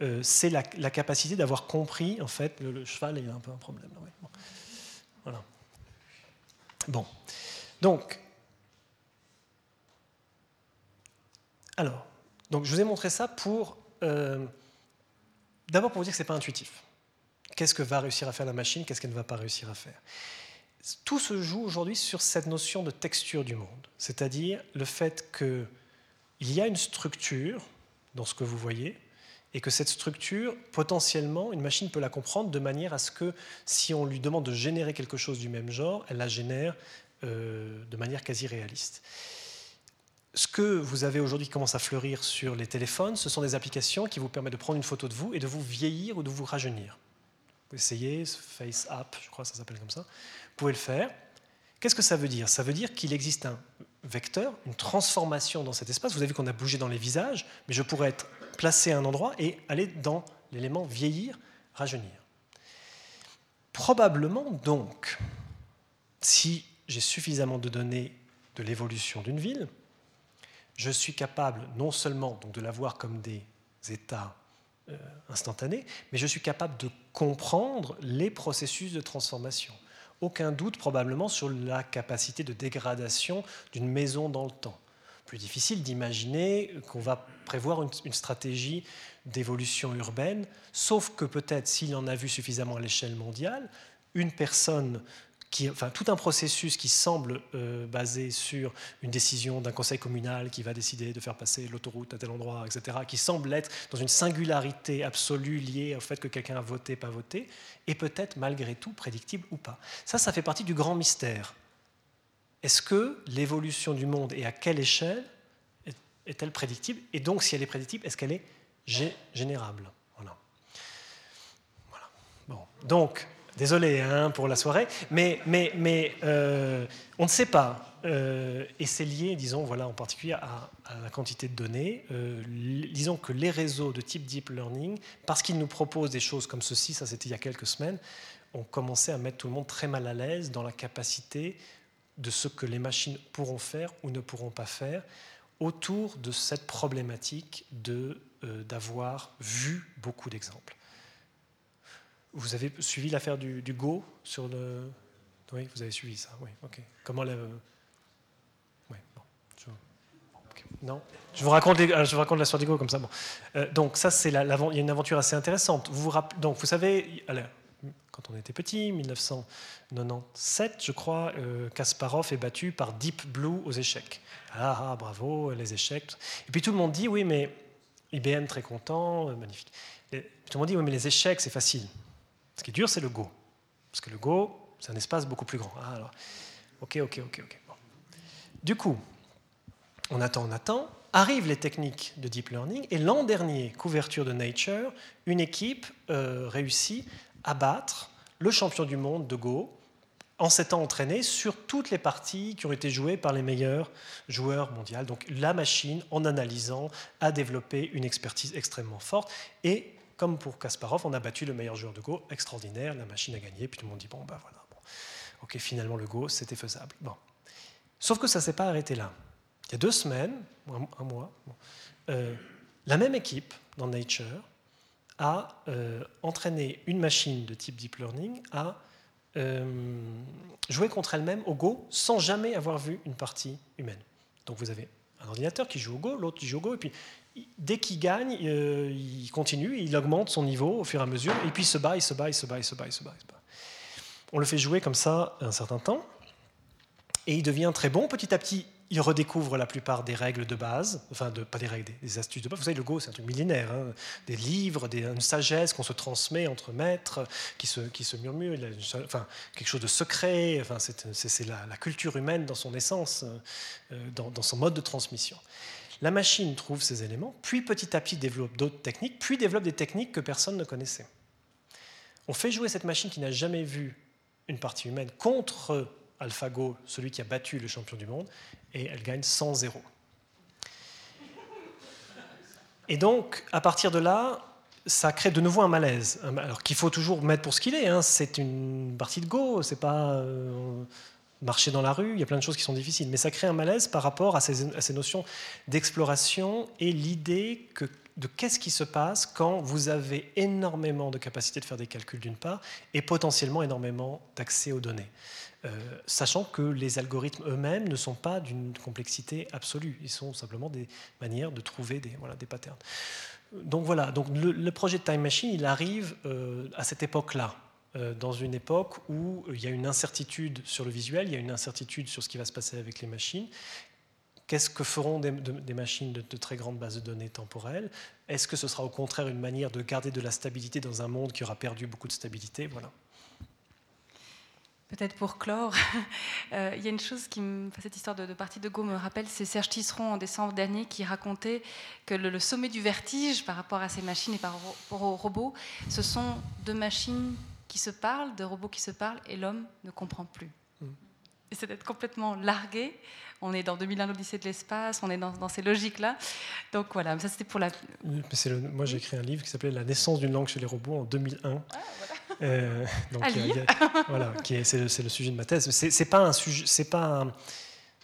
euh, c'est la, capacité d'avoir compris, en fait, le, cheval, il a un peu un problème. bon. Voilà. Bon. Donc, alors, donc je vous ai montré ça pour, euh, d'abord pour vous dire que ce n'est pas intuitif. Qu'est-ce que va réussir à faire la machine, qu'est-ce qu'elle ne va pas réussir à faire? Tout se joue aujourd'hui sur cette notion de texture du monde, c'est-à-dire le fait qu'il y a une structure dans ce que vous voyez, et que cette structure, potentiellement, une machine peut la comprendre de manière à ce que si on lui demande de générer quelque chose du même genre, elle la génère euh, de manière quasi réaliste. Ce que vous avez aujourd'hui qui commence à fleurir sur les téléphones, ce sont des applications qui vous permettent de prendre une photo de vous et de vous vieillir ou de vous rajeunir. Vous essayez, Face App, je crois que ça s'appelle comme ça pouvez le faire. Qu'est-ce que ça veut dire? Ça veut dire qu'il existe un vecteur, une transformation dans cet espace. Vous avez vu qu'on a bougé dans les visages, mais je pourrais être placé à un endroit et aller dans l'élément vieillir, rajeunir. Probablement donc, si j'ai suffisamment de données de l'évolution d'une ville, je suis capable non seulement donc, de la voir comme des états euh, instantanés, mais je suis capable de comprendre les processus de transformation aucun doute probablement sur la capacité de dégradation d'une maison dans le temps. Plus difficile d'imaginer qu'on va prévoir une, stratégie d'évolution urbaine, sauf que peut-être s'il en a vu suffisamment à l'échelle mondiale, une personne tout un processus qui semble euh, basé sur une décision d'un conseil communal qui va décider de faire passer l'autoroute à tel endroit, etc., qui semble être dans une singularité absolue liée au fait que quelqu'un a voté, pas voté, et peut-être malgré tout prédictible ou pas. Ça, ça fait partie du grand mystère. Est-ce que l'évolution du monde et à quelle échelle est-elle prédictible? Et donc, si elle est prédictible, est-ce qu'elle est générable? Voilà. voilà. Bon. Donc, Désolé hein, pour la soirée, mais, euh, on ne sait pas. Euh, et c'est lié, disons, voilà, en particulier à, la quantité de données. Euh, disons que les réseaux de type deep learning, parce qu'ils nous proposent des choses comme ceci, ça c'était il y a quelques semaines, ont commencé à mettre tout le monde très mal à l'aise dans la capacité de ce que les machines pourront faire ou ne pourront pas faire autour de cette problématique d'avoir vu beaucoup d'exemples. Vous avez suivi l'affaire du, Go sur le. Oui, vous avez suivi ça, oui, ok. Comment la. Oui, bon. Je... Non? Je vous, raconte je vous raconte l'histoire du Go comme ça. Bon. Euh, donc, ça, c'est il y a une aventure assez intéressante. Vous vous rappelez, donc, vous savez, quand on était petit, 1997, je crois, euh, Kasparov est battu par Deep Blue aux échecs. Ah, ah, bravo, les échecs. Et puis tout le monde dit, oui, mais IBM très content, euh, magnifique. tout le monde dit, oui, mais les échecs, c'est facile. Ce qui est dur, c'est le Go. Parce que le Go, c'est un espace beaucoup plus grand. Ah, alors, ok, ok, ok, ok. Du coup, on attend, on attend. arrivent les techniques de deep learning et l'an dernier, couverture de Nature, une équipe euh, réussit à battre le champion du monde de Go en s'étant entraîné sur toutes les parties qui ont été jouées par les meilleurs joueurs mondiaux. Donc la machine, en analysant, a développé une expertise extrêmement forte. Et comme pour Kasparov, on a battu le meilleur joueur de Go, extraordinaire, la machine a gagné, puis tout le monde dit, bon, ben voilà, bon. ok, finalement le Go, c'était faisable. Bon. Sauf que ça ne s'est pas arrêté là. Il y a deux semaines, un, mois, euh, la même équipe dans Nature a euh, entraîné une machine de type deep learning à euh, jouer contre elle-même au Go sans jamais avoir vu une partie humaine. Donc vous avez un ordinateur qui joue au Go, l'autre qui joue au Go, et puis dès qu'il gagne, euh, il continue, il augmente son niveau au fur et à mesure, et puis il se bat, il se bat, il se bat, il se bat, il se bat. On le fait jouer comme ça un certain temps, et il devient très bon. Petit à petit, il redécouvre la plupart des règles de base, enfin pas des règles, des, astuces de base. Vous savez, le Go, c'est un truc millénaire, hein. des livres, des, une sagesse qu'on se transmet entre maîtres, qui se, murmure, enfin quelque chose de secret. Enfin, c'est la, la, culture humaine dans son essence, euh, dans, son mode de transmission. La machine trouve ces éléments, puis petit à petit développe d'autres techniques, puis développe des techniques que personne ne connaissait. On fait jouer cette machine qui n'a jamais vu une partie humaine contre AlphaGo, celui qui a battu le champion du monde, et elle gagne 100-0. Et donc, à partir de là, ça crée de nouveau un malaise. Alors qu'il faut toujours mettre pour ce qu'il est. Hein. C'est une partie de Go, c'est pas euh, marcher dans la rue. Il y a plein de choses qui sont difficiles, mais ça crée un malaise par rapport à ces, notions d'exploration et l'idée que de qu'est-ce qui se passe quand vous avez énormément de capacité de faire des calculs d'une part et potentiellement énormément d'accès aux données. Euh, sachant que les algorithmes eux-mêmes ne sont pas d'une complexité absolue, ils sont simplement des manières de trouver des, voilà, des patterns. Donc voilà, donc le, projet de Time Machine, il arrive euh, à cette époque-là, dans une époque où il y a une incertitude sur le visuel, il y a une incertitude sur ce qui va se passer avec les machines. Qu'est-ce que feront des, machines de, de, très grandes bases de données temporelles? Est-ce que ce sera au contraire une manière de garder de la stabilité dans un monde qui aura perdu beaucoup de stabilité? Voilà. Peut-être pour clore, euh, il y a une chose qui, me, cette histoire de, partie de Go me rappelle, c'est Serge Tisseron en décembre dernier qui racontait que le, sommet du vertige par rapport à ces machines et par rapport aux robots, ce sont deux machines qui se parlent, deux robots qui se parlent, et l'homme ne comprend plus. Mm. Et c'est d'être complètement largué. On est dans 2001 l'Odyssée de l'espace, on est dans, ces logiques-là. Donc voilà, ça c'était pour la... moi j'ai écrit un livre qui s'appelait La naissance d'une langue chez les robots en 2001. Ah, voilà. Euh, donc, voilà, c'est le, sujet de ma thèse. C'est pas un sujet, c'est pas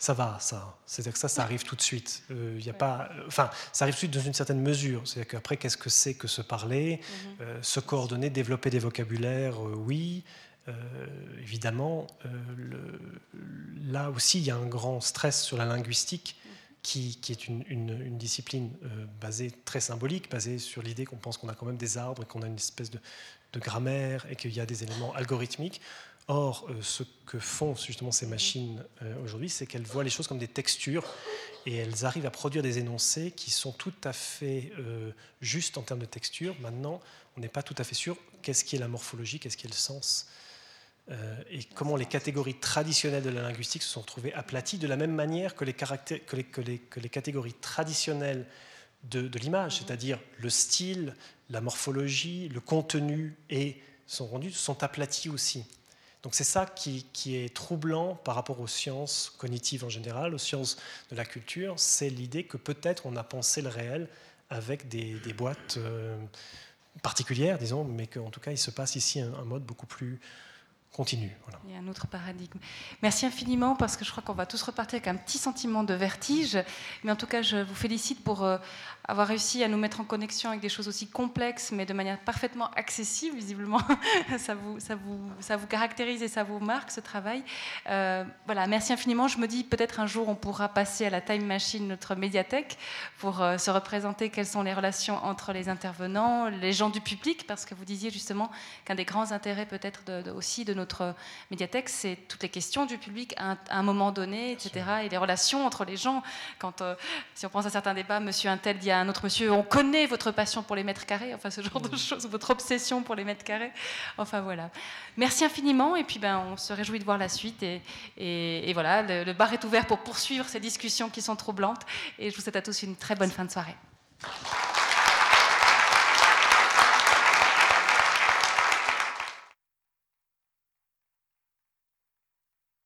ça va, ça. C'est-à-dire que ça, ça arrive tout de suite. Euh, il y a pas, enfin, ça arrive tout de suite dans une certaine mesure. C'est-à-dire qu'après, qu'est-ce que c'est que se parler, mhm. euh, se coordonner, développer des vocabulaires, oui. évidemment, le, là aussi, il y a un grand stress sur la linguistique qui, est une, discipline basée très symbolique, basée sur l'idée qu'on pense qu'on a quand même des arbres et qu'on a une espèce de, de grammaire et qu'il y a des éléments algorithmiques. Or, euh, ce que font justement ces machines euh, aujourd'hui, c'est qu'elles voient les choses comme des textures et elles arrivent à produire des énoncés qui sont tout à fait euh, justes en termes de texture. Maintenant, on n'est pas tout à fait sûr qu'est-ce qui est la morphologie, qu'est-ce qui est le sens. et comment les catégories traditionnelles de la linguistique se sont trouvées aplaties de la même manière que les, catégories traditionnelles de, l'image, c'est-à-dire le style, la morphologie, le contenu et son rendu sont aplatis aussi. Donc c'est ça qui, est troublant par rapport aux sciences cognitives en général, aux sciences de la culture, c'est l'idée que peut-être on a pensé le réel avec des, boîtes euh, particulières, disons, mais qu'en tout cas il se passe ici un mode beaucoup plus continue. Il y a un autre paradigme. Merci infiniment parce que je crois qu'on va tous repartir avec un petit sentiment de vertige. Mais en tout cas, je vous félicite pour euh, avoir réussi à nous mettre en connexion avec des choses aussi complexes, mais de manière parfaitement accessible. Visiblement, ça vous, ça vous, ça vous caractérise et ça vous marque ce travail. Euh, voilà, merci infiniment. Je me dis peut-être un jour on pourra passer à la Time Machine, notre médiathèque, pour euh, se représenter quelles sont les relations entre les intervenants, les gens du public, parce que vous disiez justement qu'un des grands intérêts peut-être de, aussi de notre médiathèque, c'est toutes les questions du public à un, moment donné, etc. Et les relations entre les gens. Quand, euh, si on pense à certains débats, monsieur Intel dit à un autre monsieur, on connaît votre passion pour les mètres carrés, enfin ce genre de choses, votre obsession pour les mètres carrés. Enfin voilà. Merci infiniment, et puis ben, on se réjouit de voir la suite. Et, et, voilà, le, le bar est ouvert pour poursuivre ces discussions qui sont troublantes. Et je vous souhaite à tous une très bonne fin de soirée.